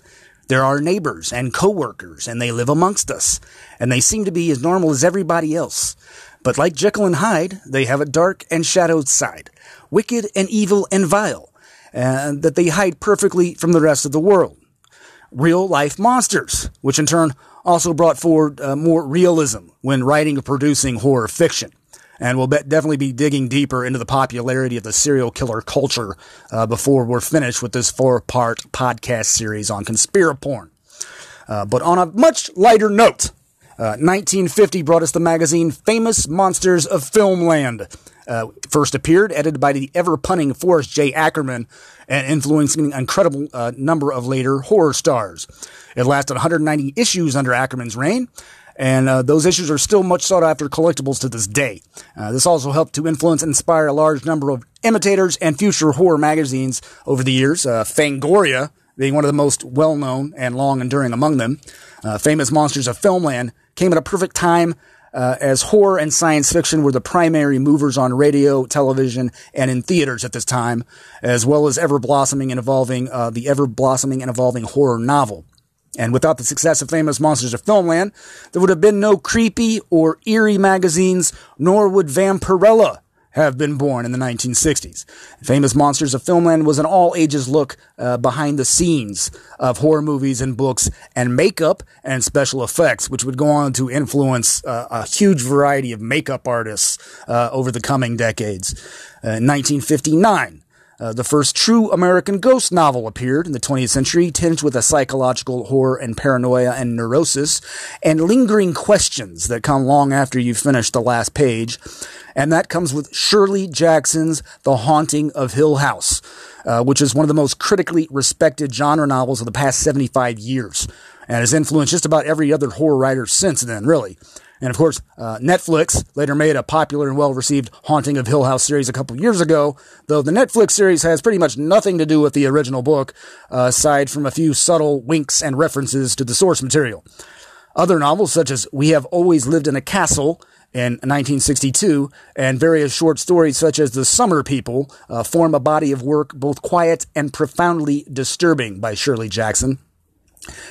They're our neighbors and coworkers, and they live amongst us, and they seem to be as normal as everybody else. But like Jekyll and Hyde, they have a dark and shadowed side, wicked and evil and vile, and that they hide perfectly from the rest of the world. Real life monsters, which in turn also brought forward uh, more realism when writing or producing horror fiction. And we'll definitely be digging deeper into the popularity of the serial killer culture uh, before we're finished with this four part podcast series on conspiraporn. Uh, but on a much lighter note, 1950 uh, brought us the magazine Famous Monsters of Filmland. Uh, first appeared, edited by the ever punning Forrest J. Ackerman, and influencing an incredible uh, number of later horror stars. It lasted 190 issues under Ackerman's reign, and uh, those issues are still much sought after collectibles to this day. Uh, this also helped to influence and inspire a large number of imitators and future horror magazines over the years. Uh, Fangoria being one of the most well known and long enduring among them. Uh, famous Monsters of Filmland came at a perfect time uh, as horror and science fiction were the primary movers on radio, television, and in theaters at this time, as well as ever blossoming and evolving uh, the ever blossoming and evolving horror novel. And without the success of famous Monsters of Filmland, there would have been no creepy or eerie magazines, nor would Vampirella have been born in the 1960s. Famous Monsters of Filmland was an all ages look uh, behind the scenes of horror movies and books and makeup and special effects, which would go on to influence uh, a huge variety of makeup artists uh, over the coming decades. Uh, 1959, uh, the first true American ghost novel appeared in the 20th century, tinged with a psychological horror and paranoia and neurosis, and lingering questions that come long after you've finished the last page. And that comes with Shirley Jackson's The Haunting of Hill House, uh, which is one of the most critically respected genre novels of the past 75 years, and has influenced just about every other horror writer since then, really. And of course, uh, Netflix later made a popular and well received Haunting of Hill House series a couple years ago, though the Netflix series has pretty much nothing to do with the original book, uh, aside from a few subtle winks and references to the source material. Other novels, such as We Have Always Lived in a Castle in 1962, and various short stories such as The Summer People, uh, form a body of work both quiet and profoundly disturbing by Shirley Jackson.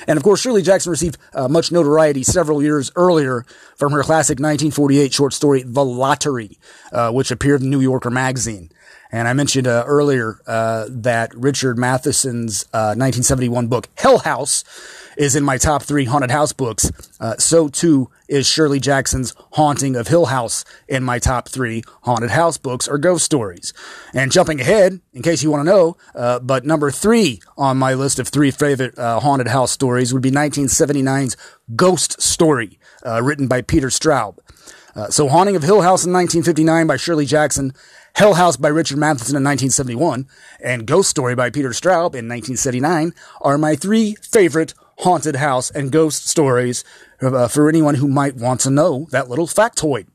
And of course, Shirley Jackson received uh, much notoriety several years earlier from her classic 1948 short story, The Lottery, uh, which appeared in New Yorker magazine. And I mentioned uh, earlier uh, that Richard Matheson's 1971 uh, book, Hell House, is in my top three haunted house books. Uh, so too is Shirley Jackson's Haunting of Hill House in my top three haunted house books or ghost stories. And jumping ahead, in case you want to know, uh, but number three on my list of three favorite uh, haunted house stories would be 1979's Ghost Story, uh, written by Peter Straub. Uh, so Haunting of Hill House in 1959 by Shirley Jackson, Hell House by Richard Matheson in 1971, and Ghost Story by Peter Straub in 1979 are my three favorite haunted house and ghost stories uh, for anyone who might want to know that little factoid.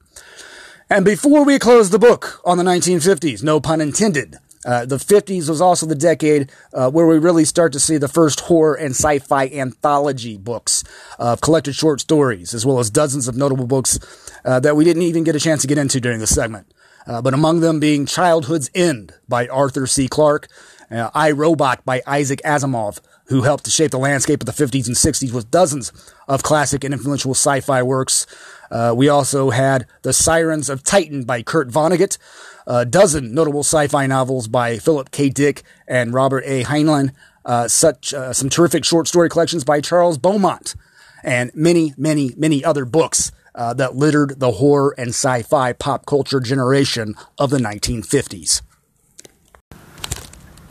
And before we close the book on the 1950s, no pun intended, uh, the 50s was also the decade uh, where we really start to see the first horror and sci-fi anthology books of collected short stories, as well as dozens of notable books uh, that we didn't even get a chance to get into during this segment. uh, but among them being Childhood's End by Arthur C. Clarke, uh, I, Robot by Isaac Asimov, who helped to shape the landscape of the 50s and 60s with dozens of classic and influential sci-fi works. Uh, we also had The Sirens of Titan by Kurt Vonnegut, a dozen notable sci-fi novels by Philip K. Dick and Robert A. Heinlein, uh, such uh, some terrific short story collections by Charles Beaumont, and many, many, many other books uh, that littered the horror and sci-fi pop culture generation of the 1950s.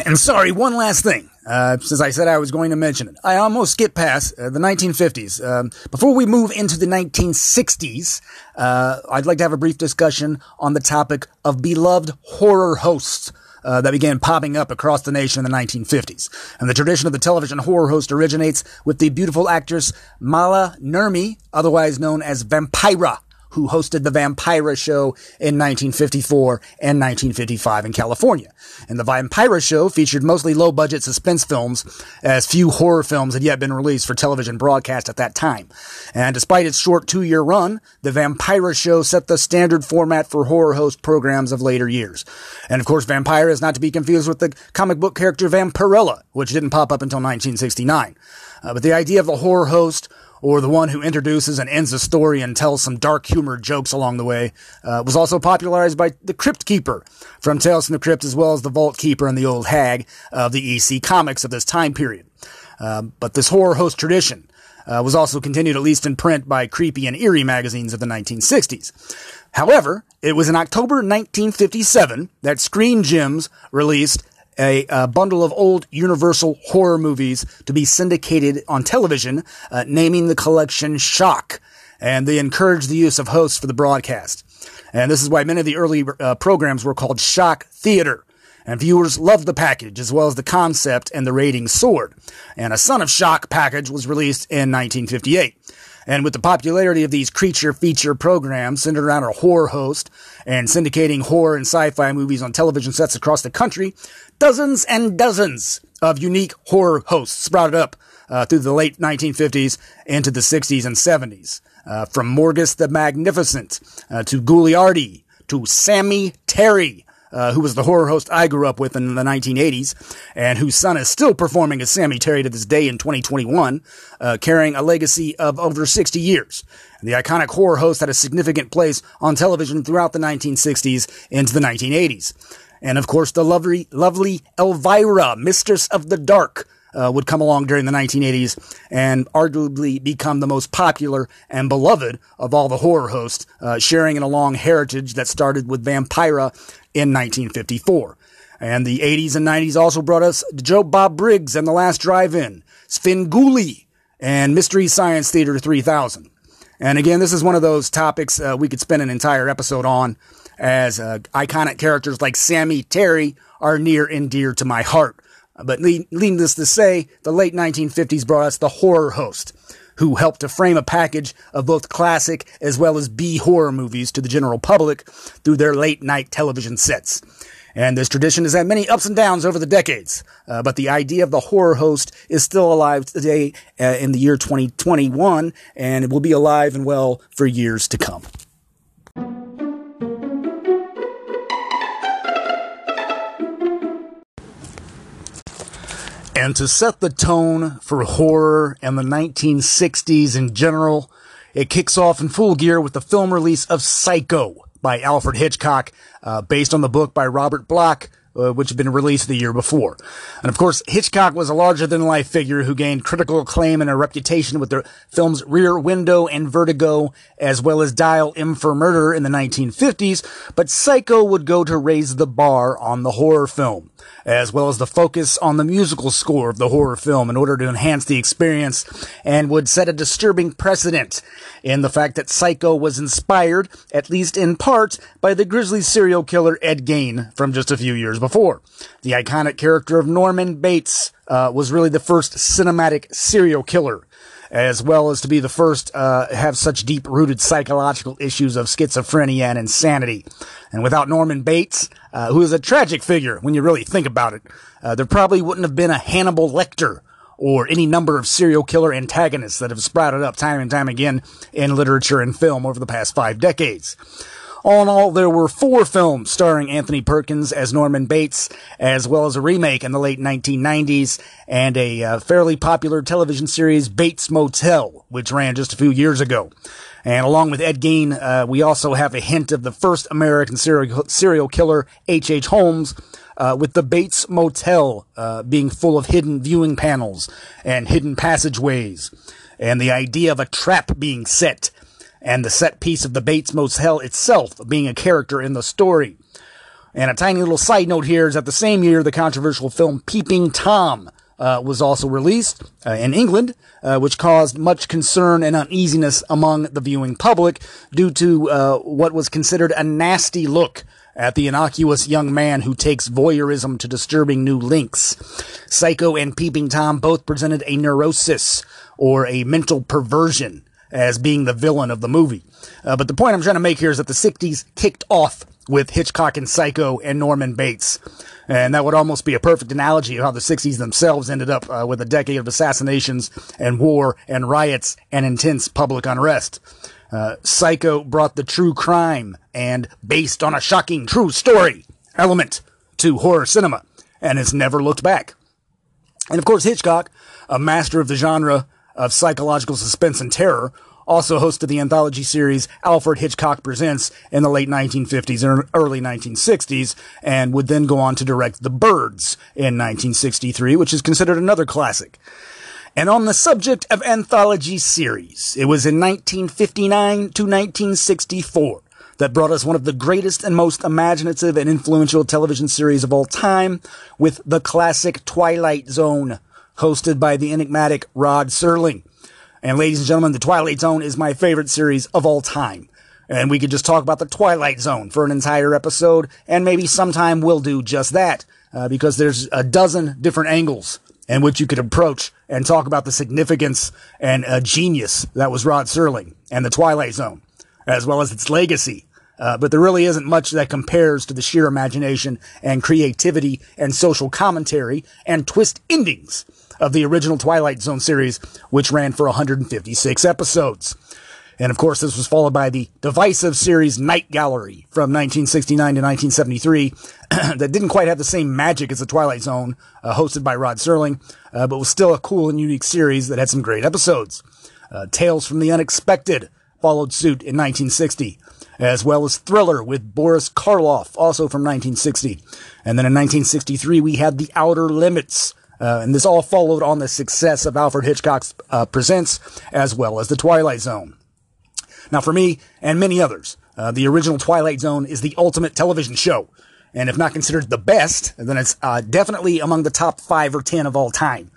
And sorry, one last thing. Uh, since I said I was going to mention it, I almost skipped past uh, the 1950s. Um, before we move into the 1960s, uh, I'd like to have a brief discussion on the topic of beloved horror hosts uh, that began popping up across the nation in the 1950s. And the tradition of the television horror host originates with the beautiful actress Maila Nurmi, otherwise known as Vampira who hosted the Vampira show in 1954 and 1955 in California. And the Vampira show featured mostly low budget suspense films, as few horror films had yet been released for television broadcast at that time. And despite its short two year run, the Vampira show set the standard format for horror host programs of later years. And of course, Vampira is not to be confused with the comic book character Vampirella, which didn't pop up until 1969. Uh, but the idea of the horror host or the one who introduces and ends a story and tells some dark humor jokes along the way, uh, was also popularized by the Crypt Keeper from Tales from the Crypt, as well as the Vault Keeper and the Old Hag of the EC comics of this time period. Um, but this horror host tradition uh, was also continued, at least in print, by creepy and eerie magazines of the 1960s. However, it was in October 1957 that Screen Gems released a, a, bundle of old Universal horror movies to be syndicated on television, uh, naming the collection Shock. And they encouraged the use of hosts for the broadcast. And this is why many of the early uh, programs were called Shock Theater. And viewers loved the package as well as the concept and the rating soared. And a Son of Shock package was released in 1958. And with the popularity of these creature feature programs centered around a horror host and syndicating horror and sci-fi movies on television sets across the country, dozens and dozens of unique horror hosts sprouted up uh, through the late 1950s into the 60s and 70s. Uh, from Morgus the Magnificent uh, to Ghoulardi to Sammy Terry, uh, who was the horror host I grew up with in the 1980s, and whose son is still performing as Sammy Terry to this day in 2021, uh, carrying a legacy of over 60 years. The iconic horror host had a significant place on television throughout the 1960s into the 1980s. And of course, the lovely, lovely Elvira, Mistress of the Dark, uh, would come along during the 1980s and arguably become the most popular and beloved of all the horror hosts, uh, sharing in a long heritage that started with Vampira in 1954. And the 80s and 90s also brought us Joe Bob Briggs and The Last Drive-In, Svengoolie, and Mystery Science Theater 3000. And again, this is one of those topics uh, we could spend an entire episode on, as uh, iconic characters like Sammy Terry are near and dear to my heart. But needless to say, the late 1950s brought us the horror host, who helped to frame a package of both classic as well as B horror movies to the general public through their late night television sets. And this tradition has had many ups and downs over the decades, uh, but the idea of the horror host is still alive today uh, in the year 2021, and it will be alive and well for years to come. And to set the tone for horror and the 1960s in general, it kicks off in full gear with the film release of Psycho by Alfred Hitchcock, uh, based on the book by Robert Bloch, uh, which had been released the year before. And of course, Hitchcock was a larger than life figure who gained critical acclaim and a reputation with the films Rear Window and Vertigo, as well as Dial M for Murder in the 1950s, but Psycho would go to raise the bar on the horror film as well as the focus on the musical score of the horror film in order to enhance the experience and would set a disturbing precedent in the fact that Psycho was inspired, at least in part, by the grisly serial killer Ed Gein from just a few years before. The iconic character of Norman Bates uh, was really the first cinematic serial killer as well as to be the first uh, have such deep rooted psychological issues of schizophrenia and insanity. And without Norman Bates, uh, who is a tragic figure when you really think about it, uh, there probably wouldn't have been a Hannibal Lecter or any number of serial killer antagonists that have sprouted up time and time again in literature and film over the past five decades. All in all, there were four films starring Anthony Perkins as Norman Bates, as well as a remake in the late 1990s and a uh, fairly popular television series, Bates Motel, which ran just a few years ago. And along with Ed Gein, uh, we also have a hint of the first American serial, serial killer, H.H. H. Holmes, uh, with the Bates Motel uh, being full of hidden viewing panels and hidden passageways, and the idea of a trap being set and the set piece of the Bates Motel itself being a character in the story. And a tiny little side note here is that the same year, the controversial film Peeping Tom uh, was also released uh, in England, uh, which caused much concern and uneasiness among the viewing public due to uh, what was considered a nasty look at the innocuous young man who takes voyeurism to disturbing new links. Psycho and Peeping Tom both presented a neurosis or a mental perversion as being the villain of the movie. Uh, but the point I'm trying to make here is that the 60s kicked off with Hitchcock and Psycho and Norman Bates. And that would almost be a perfect analogy of how the 60s themselves ended up uh, with a decade of assassinations and war and riots and intense public unrest. Uh, Psycho brought the true crime and based on a shocking true story element to horror cinema and has never looked back. And of course, Hitchcock, a master of the genre, of psychological suspense and terror, also hosted the anthology series Alfred Hitchcock Presents in the late 1950s and early 1960s, and would then go on to direct The Birds in 1963, which is considered another classic. And on the subject of anthology series, it was in 1959 to 1964 that brought us one of the greatest and most imaginative and influential television series of all time with the classic Twilight Zone hosted by the enigmatic Rod Serling. And ladies and gentlemen, The Twilight Zone is my favorite series of all time. And we could just talk about The Twilight Zone for an entire episode, and maybe sometime we'll do just that, uh, because there's a dozen different angles in which you could approach and talk about the significance and uh, genius that was Rod Serling and The Twilight Zone, as well as its legacy. Uh, but there really isn't much that compares to the sheer imagination and creativity and social commentary and twist endings of the original Twilight Zone series, which ran for 156 episodes. And of course, this was followed by the divisive series Night Gallery from 1969 to 1973 that didn't quite have the same magic as the Twilight Zone, uh, hosted by Rod Serling, uh, but was still a cool and unique series that had some great episodes. Uh, Tales from the Unexpected followed suit in 1960, as well as Thriller with Boris Karloff, also from 1960. And then in 1963, we had The Outer Limits, uh, and this all followed on the success of Alfred Hitchcock's uh, Presents, as well as The Twilight Zone. Now, for me and many others, uh, the original Twilight Zone is the ultimate television show. And if not considered the best, then it's uh, definitely among the top five or ten of all time.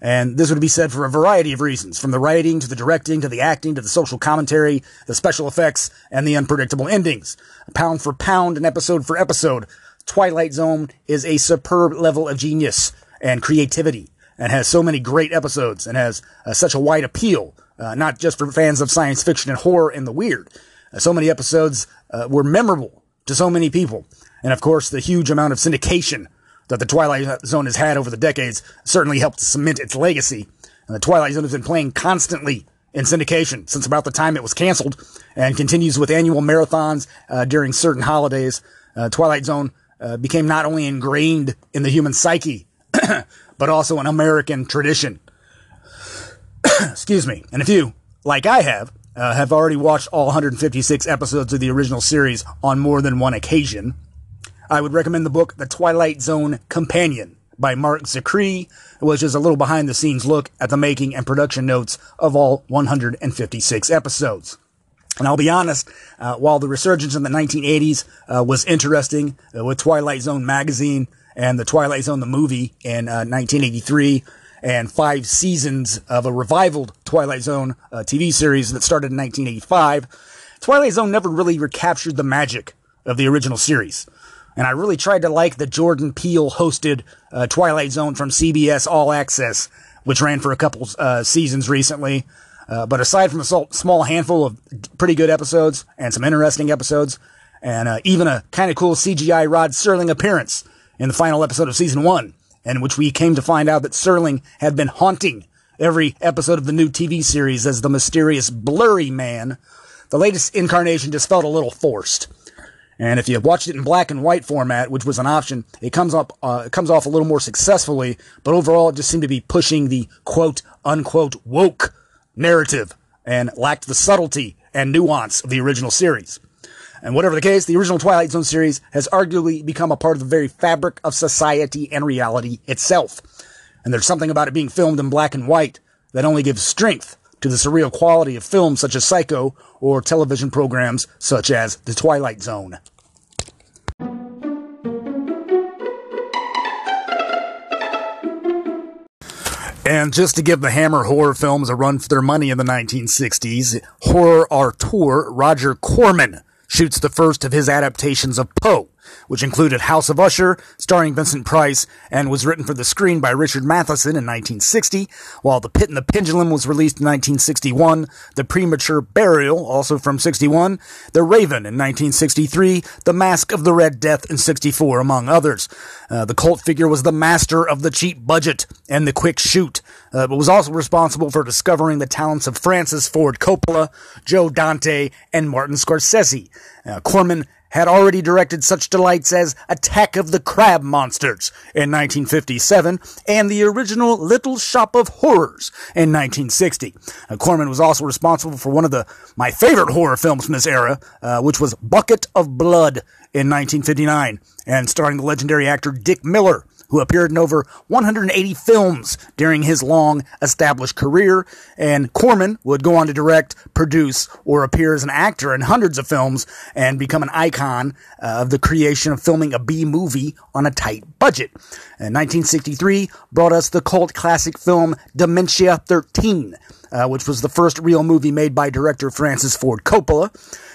And this would be said for a variety of reasons, from the writing to the directing to the acting to the social commentary, the special effects, and the unpredictable endings. Pound for pound and episode for episode, Twilight Zone is a superb level of genius and creativity and has so many great episodes and has uh, such a wide appeal, uh, not just for fans of science fiction and horror and the weird. Uh, so many episodes uh, were memorable to so many people. And of course, the huge amount of syndication that the Twilight Zone has had over the decades certainly helped cement its legacy. And the Twilight Zone has been playing constantly in syndication since about the time it was canceled and continues with annual marathons uh, during certain holidays. Uh, Twilight Zone became not only ingrained in the human psyche, but also an American tradition. Excuse me. And if you, like I have, uh, have already watched all 156 episodes of the original series on more than one occasion, I would recommend the book The Twilight Zone Companion by Marc Zicree, which is a little behind the scenes look at the making and production notes of all 156 episodes. And I'll be honest, uh, while the resurgence in the 1980s uh, was interesting uh, with Twilight Zone magazine and The Twilight Zone, the movie in uh, 1983, and five seasons of a revivaled Twilight Zone uh, TV series that started in 1985. Twilight Zone never really recaptured the magic of the original series. And I really tried to like the Jordan Peele hosted uh, Twilight Zone from CBS All Access, which ran for a couple uh, seasons recently. Uh, but aside from a small handful of pretty good episodes and some interesting episodes, and uh, even a kind of cool CGI Rod Serling appearance in the final episode of season one, in which we came to find out that Serling had been haunting every episode of the new TV series as the mysterious blurry man. The latest incarnation just felt a little forced. And if you watched it in black and white format, which was an option, it comes up, uh, it comes off a little more successfully, but overall it just seemed to be pushing the quote unquote woke narrative and lacked the subtlety and nuance of the original series. And whatever the case, the original Twilight Zone series has arguably become a part of the very fabric of society and reality itself. And there's something about it being filmed in black and white that only gives strength to the surreal quality of films such as Psycho or television programs such as The Twilight Zone. And just to give the Hammer horror films a run for their money in the 1960s, horror auteur Roger Corman shoots the first of his adaptations of Poe, which included House of Usher, starring Vincent Price, and was written for the screen by Richard Matheson in 1960, while The Pit and the Pendulum was released in 1961, The Premature Burial, also from 61, The Raven in 1963, The Mask of the Red Death in 64, among others. Uh, the cult figure was the master of the cheap budget and the quick shoot, uh, but was also responsible for discovering the talents of Francis Ford Coppola, Joe Dante, and Martin Scorsese. Uh, Corman had already directed such delights as Attack of the Crab Monsters in 1957 and the original Little Shop of Horrors in 1960. Uh, Corman was also responsible for one of the my favorite horror films from this era, uh, which was Bucket of Blood in 1959, and starring the legendary actor Dick Miller who appeared in over 180 films during his long established career, and Corman would go on to direct, produce, or appear as an actor in hundreds of films and become an icon uh, of the creation of filming a B movie on a tight budget. And 1963 brought us the cult classic film Dementia 13, uh, which was the first real movie made by director Francis Ford Coppola.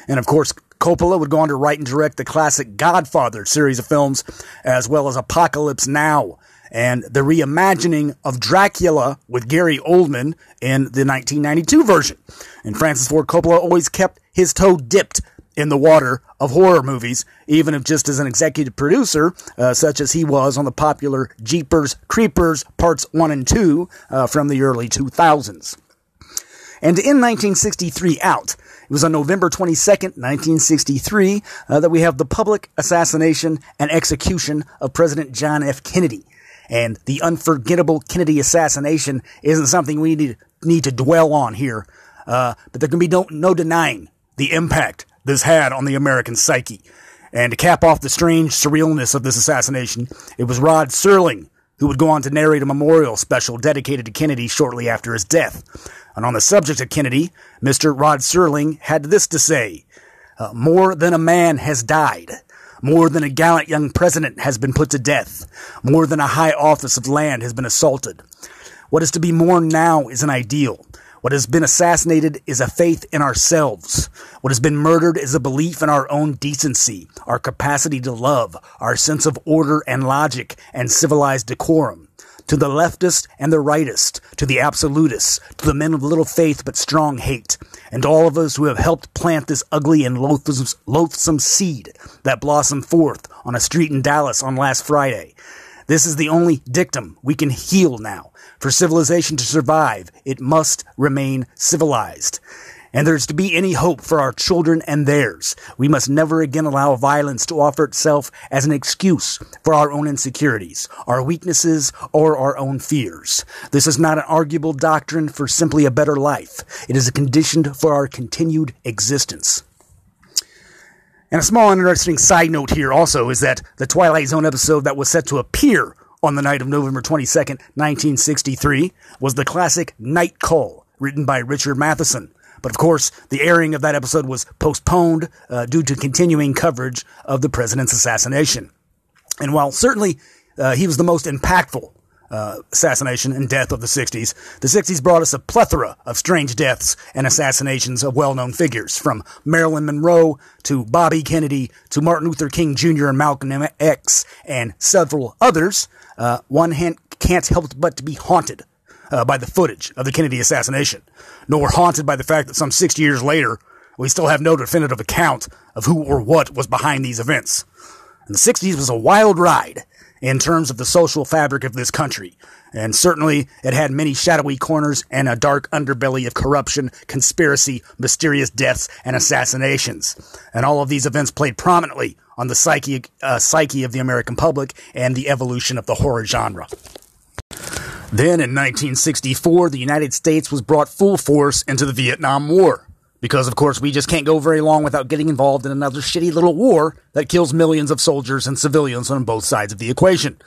And of course, Coppola would go on to write and direct the classic Godfather series of films, as well as Apocalypse Now and the reimagining of Dracula with Gary Oldman in the 1992 version. And Francis Ford Coppola always kept his toe dipped in the water of horror movies, even if just as an executive producer, uh, such as he was on the popular Jeepers Creepers Parts 1 and 2 uh, from the early 2000s. And in 1963 out, it was on November 22nd, 1963, uh, that we have the public assassination and execution of President John F. Kennedy. And the unforgettable Kennedy assassination isn't something we need, need to dwell on here, uh, but there can be no, no denying the impact this had on the American psyche. And to cap off the strange surrealness of this assassination, it was Rod Serling who would go on to narrate a memorial special dedicated to Kennedy shortly after his death. And on the subject of Kennedy, Mr. Rod Serling had this to say uh, More than a man has died. More than a gallant young president has been put to death. More than a high office of land has been assaulted. What is to be mourned now is an ideal. What has been assassinated is a faith in ourselves. What has been murdered is a belief in our own decency, our capacity to love, our sense of order and logic, and civilized decorum. To the leftist and the rightist, to the absolutists, to the men of little faith but strong hate, and all of us who have helped plant this ugly and loathsome, loathsome seed that blossomed forth on a street in Dallas on last Friday. This is the only dictum we can heal now. For civilization to survive, it must remain civilized. And there's to be any hope for our children and theirs. We must never again allow violence to offer itself as an excuse for our own insecurities, our weaknesses, or our own fears. This is not an arguable doctrine for simply a better life. It is a condition for our continued existence. And a small interesting side note here also is that the Twilight Zone episode that was set to appear on the night of November 22nd, 1963, was the classic Night Call, written by Richard Matheson. But of course, the airing of that episode was postponed uh, due to continuing coverage of the president's assassination. And while certainly uh, he was the most impactful uh, assassination and death of the 60s, the 60s brought us a plethora of strange deaths and assassinations of well-known figures, from Marilyn Monroe to Bobby Kennedy to Martin Luther King Jr. and Malcolm X and several others. Uh, one can't help but to be haunted uh, by the footage of the Kennedy assassination, nor haunted by the fact that some 60 years later, we still have no definitive account of who or what was behind these events. And the 60s was a wild ride, in terms of the social fabric of this country. And certainly it had many shadowy corners and a dark underbelly of corruption, conspiracy, mysterious deaths, and assassinations. And all of these events played prominently on the psyche, uh, psyche of the American public and the evolution of the horror genre. Then in 1964, the United States was brought full force into the Vietnam War. Because, of course, we just can't go very long without getting involved in another shitty little war that kills millions of soldiers and civilians on both sides of the equation.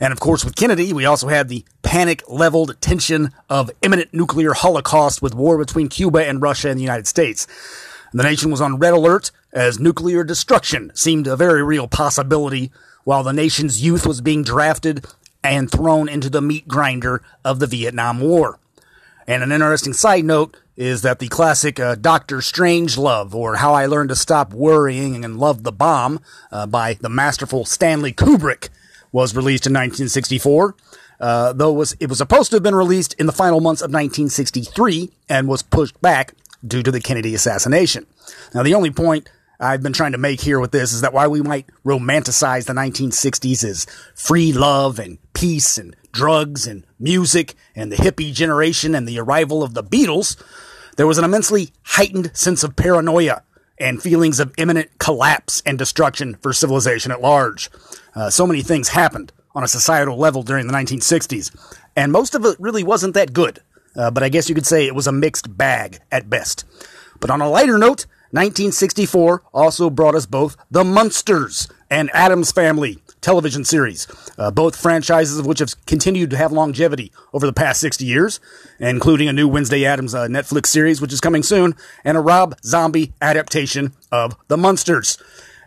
And of course, with Kennedy, we also had the panic leveled tension of imminent nuclear holocaust with war between Cuba and Russia and the United States. The nation was on red alert as nuclear destruction seemed a very real possibility while the nation's youth was being drafted and thrown into the meat grinder of the Vietnam War. And an interesting side note is that the classic uh, Doctor Strangelove, or How I Learned to Stop Worrying and Love the Bomb, uh, by the masterful Stanley Kubrick, was released in 1964. Uh, though it was, it was supposed to have been released in the final months of 1963 and was pushed back due to the Kennedy assassination. Now, the only point I've been trying to make here with this is that while we might romanticize the 1960s as free love and peace and drugs and music and the hippie generation and the arrival of the Beatles, there was an immensely heightened sense of paranoia and feelings of imminent collapse and destruction for civilization at large. Uh, so many things happened on a societal level during the 1960s, and most of it really wasn't that good. Uh, but I guess you could say it was a mixed bag at best. But on a lighter note, 1964 also brought us both The Munsters and Addams Family television series, uh, both franchises of which have continued to have longevity over the past 60 years, including a new Wednesday Addams uh, Netflix series, which is coming soon, and a Rob Zombie adaptation of The Munsters.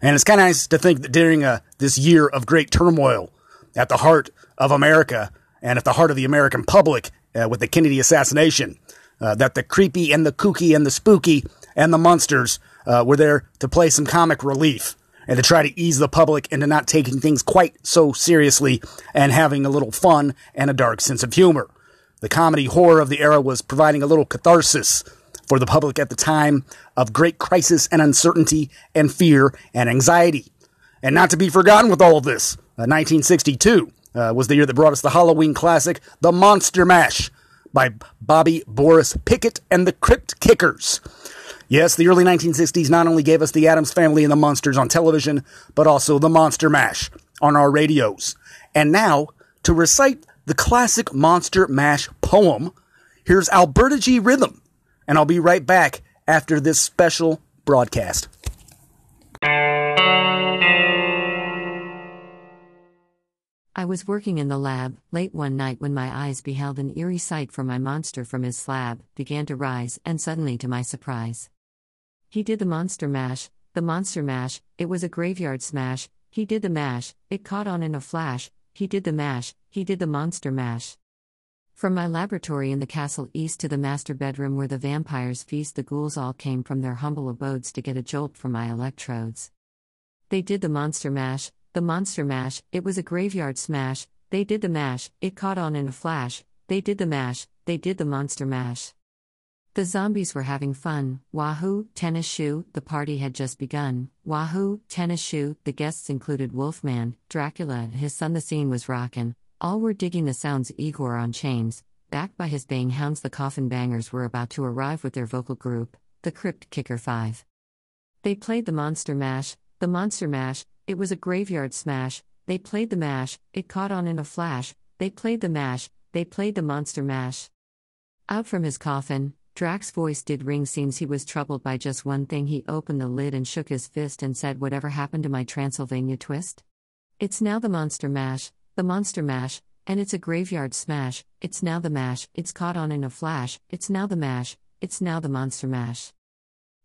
And it's kind of nice to think that during uh, this year of great turmoil at the heart of America and at the heart of the American public uh, with the Kennedy assassination, uh, that the creepy and the kooky and the spooky and the monsters uh, were there to play some comic relief and to try to ease the public into not taking things quite so seriously and having a little fun and a dark sense of humor. The comedy horror of the era was providing a little catharsis for the public at the time of great crisis and uncertainty and fear and anxiety. And not to be forgotten with all of this, uh, 1962 uh, was the year that brought us the Halloween classic, The Monster Mash, by Bobby Boris Pickett and the Crypt Kickers. Yes, the early 1960s not only gave us the Addams Family and the Munsters on television, but also the Monster Mash on our radios. And now, to recite the classic Monster Mash poem, here's Alberta G. Rhythm. And I'll be right back after this special broadcast. I was working in the lab, late one night when my eyes beheld an eerie sight for my monster from his slab, began to rise, and suddenly to my surprise, he did the monster mash, the monster mash, it was a graveyard smash. He did the mash, it caught on in a flash. He did the mash, he did the monster mash. From my laboratory in the castle east to the master bedroom where the vampires feast, the ghouls all came from their humble abodes to get a jolt from my electrodes. They did the monster mash, the monster mash, it was a graveyard smash. They did the mash, it caught on in a flash. They did the mash, they did the monster mash. The zombies were having fun. Wahoo, tennis shoe, the party had just begun. Wahoo, tennis shoe, the guests included Wolfman, Dracula, and his son. The scene was rockin'. All were digging the sounds Igor on chains. Backed by his baying hounds, the coffin bangers were about to arrive with their vocal group, the Crypt Kicker 5. They played the Monster Mash, the Monster Mash, it was a graveyard smash. They played the mash, it caught on in a flash. They played the mash, they played the Monster Mash. Out from his coffin, Drac's voice did ring seems he was troubled by just one thing. He opened the lid and shook his fist and said, Whatever happened to my Transylvania twist? It's now the monster mash, the monster mash, and it's a graveyard smash. It's now the mash, it's caught on in a flash. It's now the mash, it's now the monster mash.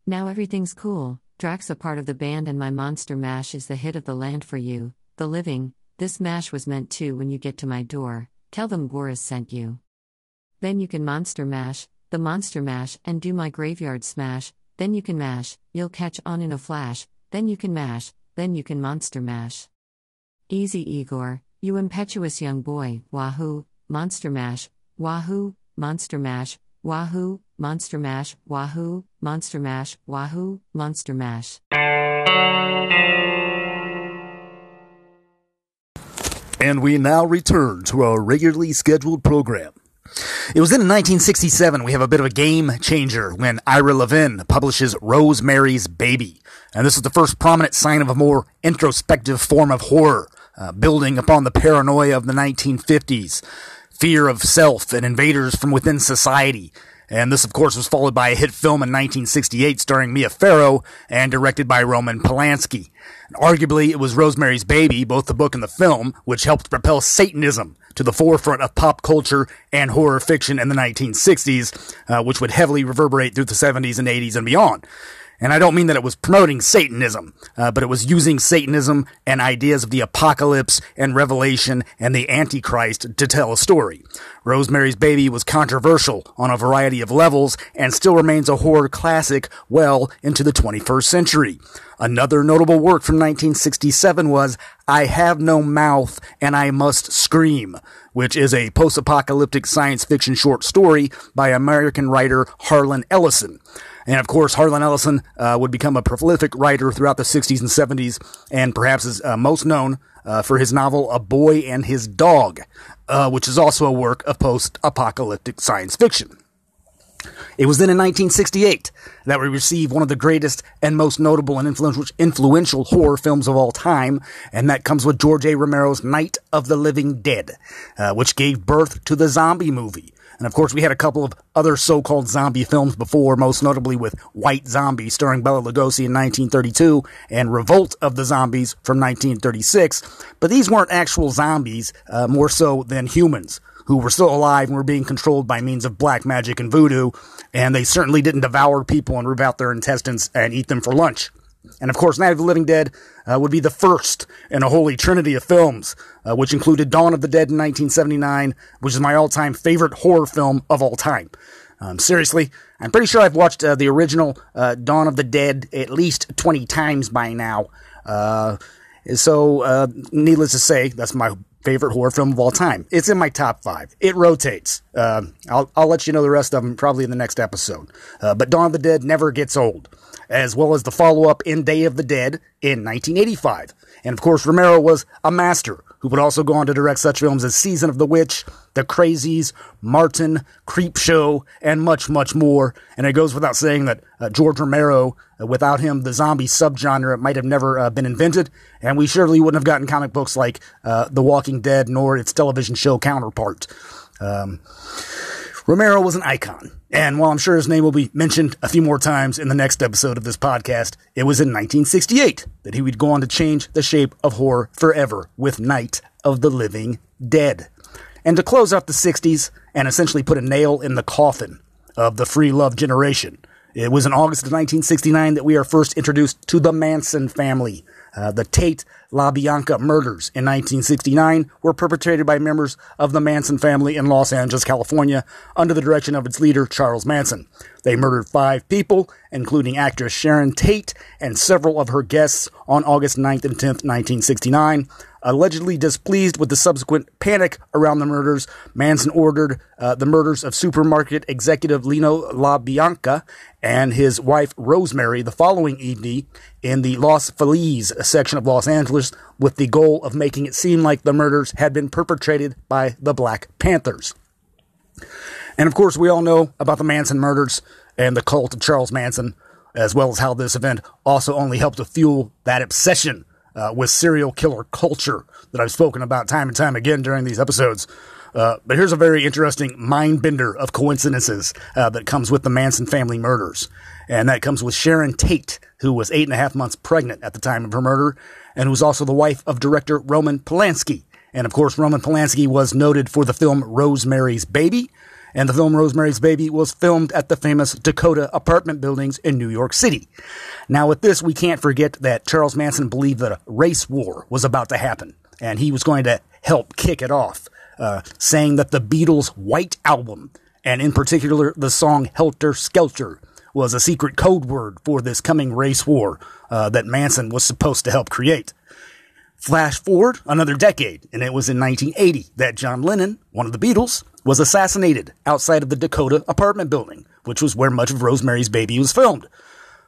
Now everything's cool. Drax a part of the band, and my monster mash is the hit of the land for you, the living. This mash was meant to when you get to my door. Tell them Boris sent you. Then you can monster mash, the monster mash, and do my graveyard smash, then you can mash, you'll catch on in a flash, then you can mash, then you can monster mash. Easy Igor, you impetuous young boy, wahoo, monster mash, wahoo, monster mash, wahoo, monster mash, wahoo, monster mash, wahoo, monster mash. And we now return to our regularly scheduled program. It was in 1967 we have a bit of a game changer when Ira Levin publishes Rosemary's Baby. And this is the first prominent sign of a more introspective form of horror, uh, building upon the paranoia of the 1950s, fear of self and invaders from within society. And this, of course, was followed by a hit film in 1968 starring Mia Farrow and directed by Roman Polanski. Arguably, it was Rosemary's Baby, both the book and the film, which helped propel Satanism to the forefront of pop culture and horror fiction in the 1960s, uh, which would heavily reverberate through the 70s and 80s and beyond. And I don't mean that it was promoting Satanism, uh, but it was using Satanism and ideas of the apocalypse and revelation and the Antichrist to tell a story. Rosemary's Baby was controversial on a variety of levels and still remains a horror classic well into the 21st century. Another notable work from 1967 was I Have No Mouth and I Must Scream, which is a post-apocalyptic science fiction short story by American writer Harlan Ellison. And of course, Harlan Ellison uh, would become a prolific writer throughout the 60s and 70s, and perhaps is uh, most known uh, for his novel A Boy and His Dog, uh, which is also a work of post apocalyptic science fiction. It was then in 1968 that we received one of the greatest and most notable and influential, influential horror films of all time, and that comes with George A. Romero's Night of the Living Dead, uh, which gave birth to the zombie movie, and of course, we had a couple of other so-called zombie films before, most notably with White Zombie starring Bela Lugosi in 1932 and Revolt of the Zombies from 1936. But these weren't actual zombies, uh, more so than humans who were still alive and were being controlled by means of black magic and voodoo. And they certainly didn't devour people and rip out their intestines and eat them for lunch. And of course, Night of the Living Dead uh, would be the first in a holy trinity of films, uh, which included Dawn of the Dead in 1979, which is my all-time favorite horror film of all time. Um, seriously, I'm pretty sure I've watched uh, the original uh, Dawn of the Dead at least 20 times by now. Uh, so, uh, needless to say, that's my favorite horror film of all time. It's in my top five. It rotates. I'll, I'll let you know the rest of them probably in the next episode. but Dawn of the Dead never gets old as well as the follow up in Day of the Dead in 1985. And of course, Romero was a master who would also go on to direct such films as Season of the Witch, The Crazies, Martin, Creepshow, and much, much more. And it goes without saying that uh, George Romero, uh, without him, the zombie subgenre might have never uh, been invented, and we surely wouldn't have gotten comic books like uh, The Walking Dead nor its television show counterpart. Um, Romero was an icon. And while I'm sure his name will be mentioned a few more times in the next episode of this podcast, it was in 1968 that he would go on to change the shape of horror forever with Night of the Living Dead. And to close out the 60s and essentially put a nail in the coffin of the free love generation, it was in August of 1969 that we are first introduced to the Manson family, uh, the Tate LaBianca murders in 1969 were perpetrated by members of the Manson family in Los Angeles, California, under the direction of its leader, Charles Manson. They murdered five people, including actress Sharon Tate and several of her guests, on August 9th and 10th, 1969. Allegedly displeased with the subsequent panic around the murders, Manson ordered uh, the murders of supermarket executive Leno LaBianca and his wife Rosemary the following evening in the Los Feliz section of Los Angeles with the goal of making it seem like the murders had been perpetrated by the Black Panthers. And of course, we all know about the Manson murders and the cult of Charles Manson, as well as how this event also only helped to fuel that obsession uh, with serial killer culture that I've spoken about time and time again during these episodes. Uh, but here's a very interesting mind bender of coincidences uh, that comes with the Manson family murders. And that comes with Sharon Tate, who was eight and a half months pregnant at the time of her murder, and was also the wife of director Roman Polanski. And of course, Roman Polanski was noted for the film Rosemary's Baby, and the film Rosemary's Baby was filmed at the famous Dakota apartment buildings in New York City. Now, with this, we can't forget that Charles Manson believed that a race war was about to happen, and he was going to help kick it off, uh, saying that the Beatles' White Album, and in particular the song Helter Skelter, was a secret code word for this coming race war uh, that Manson was supposed to help create. Flash forward another decade, and it was in 1980 that John Lennon, one of the Beatles, was assassinated outside of the Dakota apartment building, which was where much of Rosemary's Baby was filmed.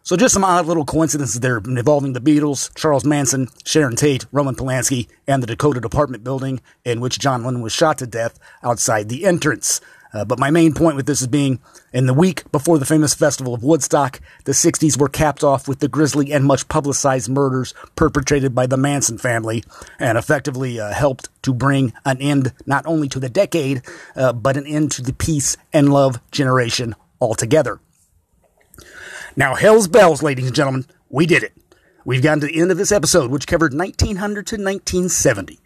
So just some odd little coincidences there involving the Beatles, Charles Manson, Sharon Tate, Roman Polanski, and the Dakota Department building in which John Lennon was shot to death outside the entrance. Uh, but my main point with this is being in the week before the famous festival of Woodstock, the 60s were capped off with the grisly and much publicized murders perpetrated by the Manson family and effectively uh, helped to bring an end not only to the decade, uh, but an end to the peace and love generation altogether. Now, hell's bells, ladies and gentlemen, we did it. We've gotten to the end of this episode, which covered 1900 to 1970.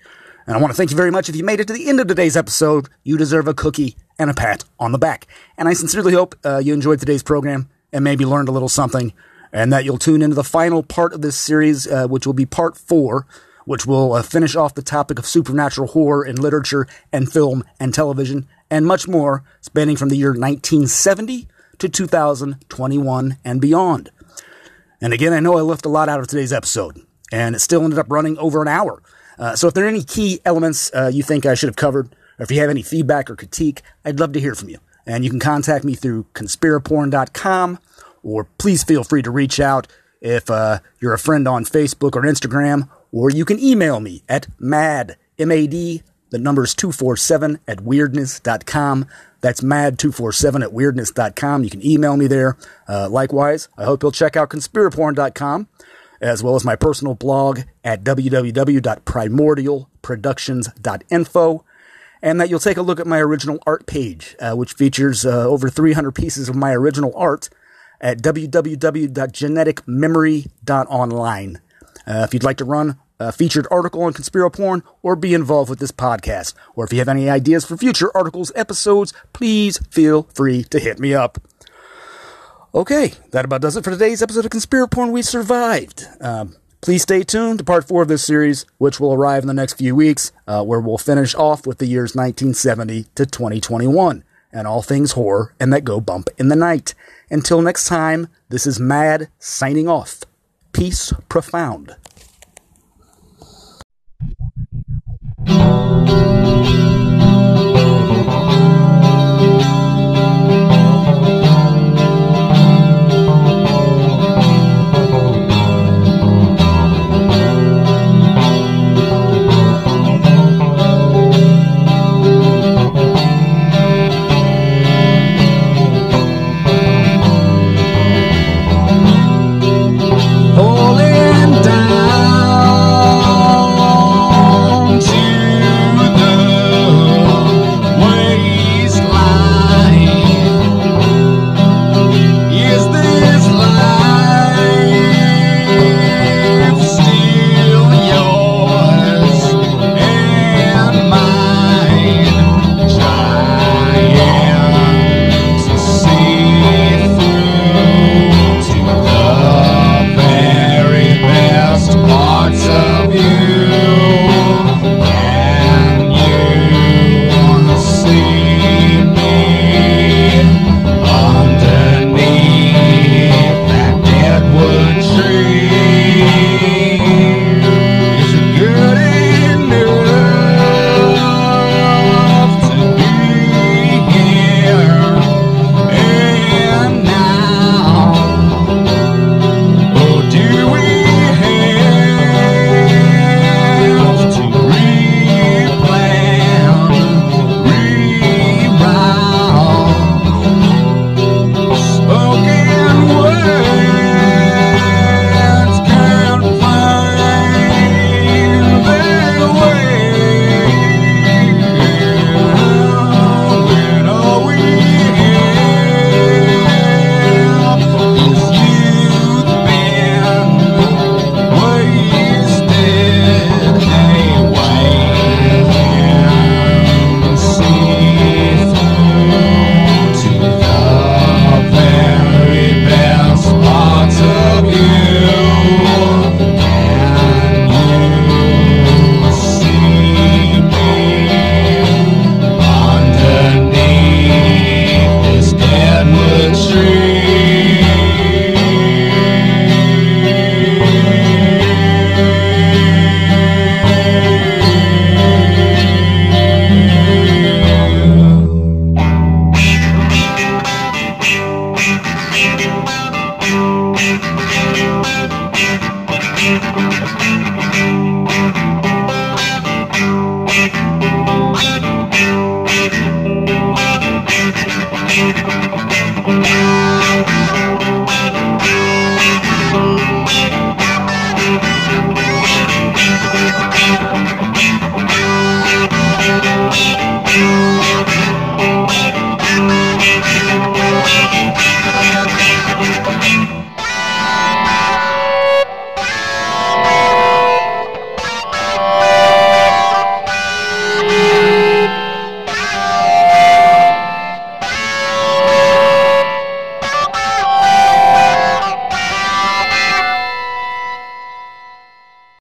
And I want to thank you very much. If you made it to the end of today's episode, you deserve a cookie and a pat on the back. And I sincerely hope uh, you enjoyed today's program and maybe learned a little something, and that you'll tune into the final part of this series, uh, which will be part four, which will uh, finish off the topic of supernatural horror in literature and film and television, and much more, spanning from the year 1970 to 2021 and beyond. And again, I know I left a lot out of today's episode, and it still ended up running over an hour. Uh, so if there are any key elements uh, you think I should have covered, or if you have any feedback or critique, I'd love to hear from you. And you can contact me through conspiraporn.com, or please feel free to reach out if uh, you're a friend on Facebook or Instagram, or you can email me at mad, M-A-D, the number is 247 at weirdness.com. That's mad247 at weirdness.com. You can email me there. Uh, likewise, I hope you'll check out conspiraporn.com as well as my personal blog at www.primordialproductions.info and that you'll take a look at my original art page, uh, which features uh, over 300 pieces of my original art at www.geneticmemory.online. Uh, if you'd like to run a featured article on Conspiraporn or be involved with this podcast, or if you have any ideas for future articles, episodes, please feel free to hit me up. Okay, that about does it for today's episode of Conspiracy Porn. We survived. Um, please stay tuned to part four of this series, which will arrive in the next few weeks, uh, where we'll finish off with the years 1970 to 2021 and all things horror and that go bump in the night. Until next time, this is Mad signing off. Peace profound.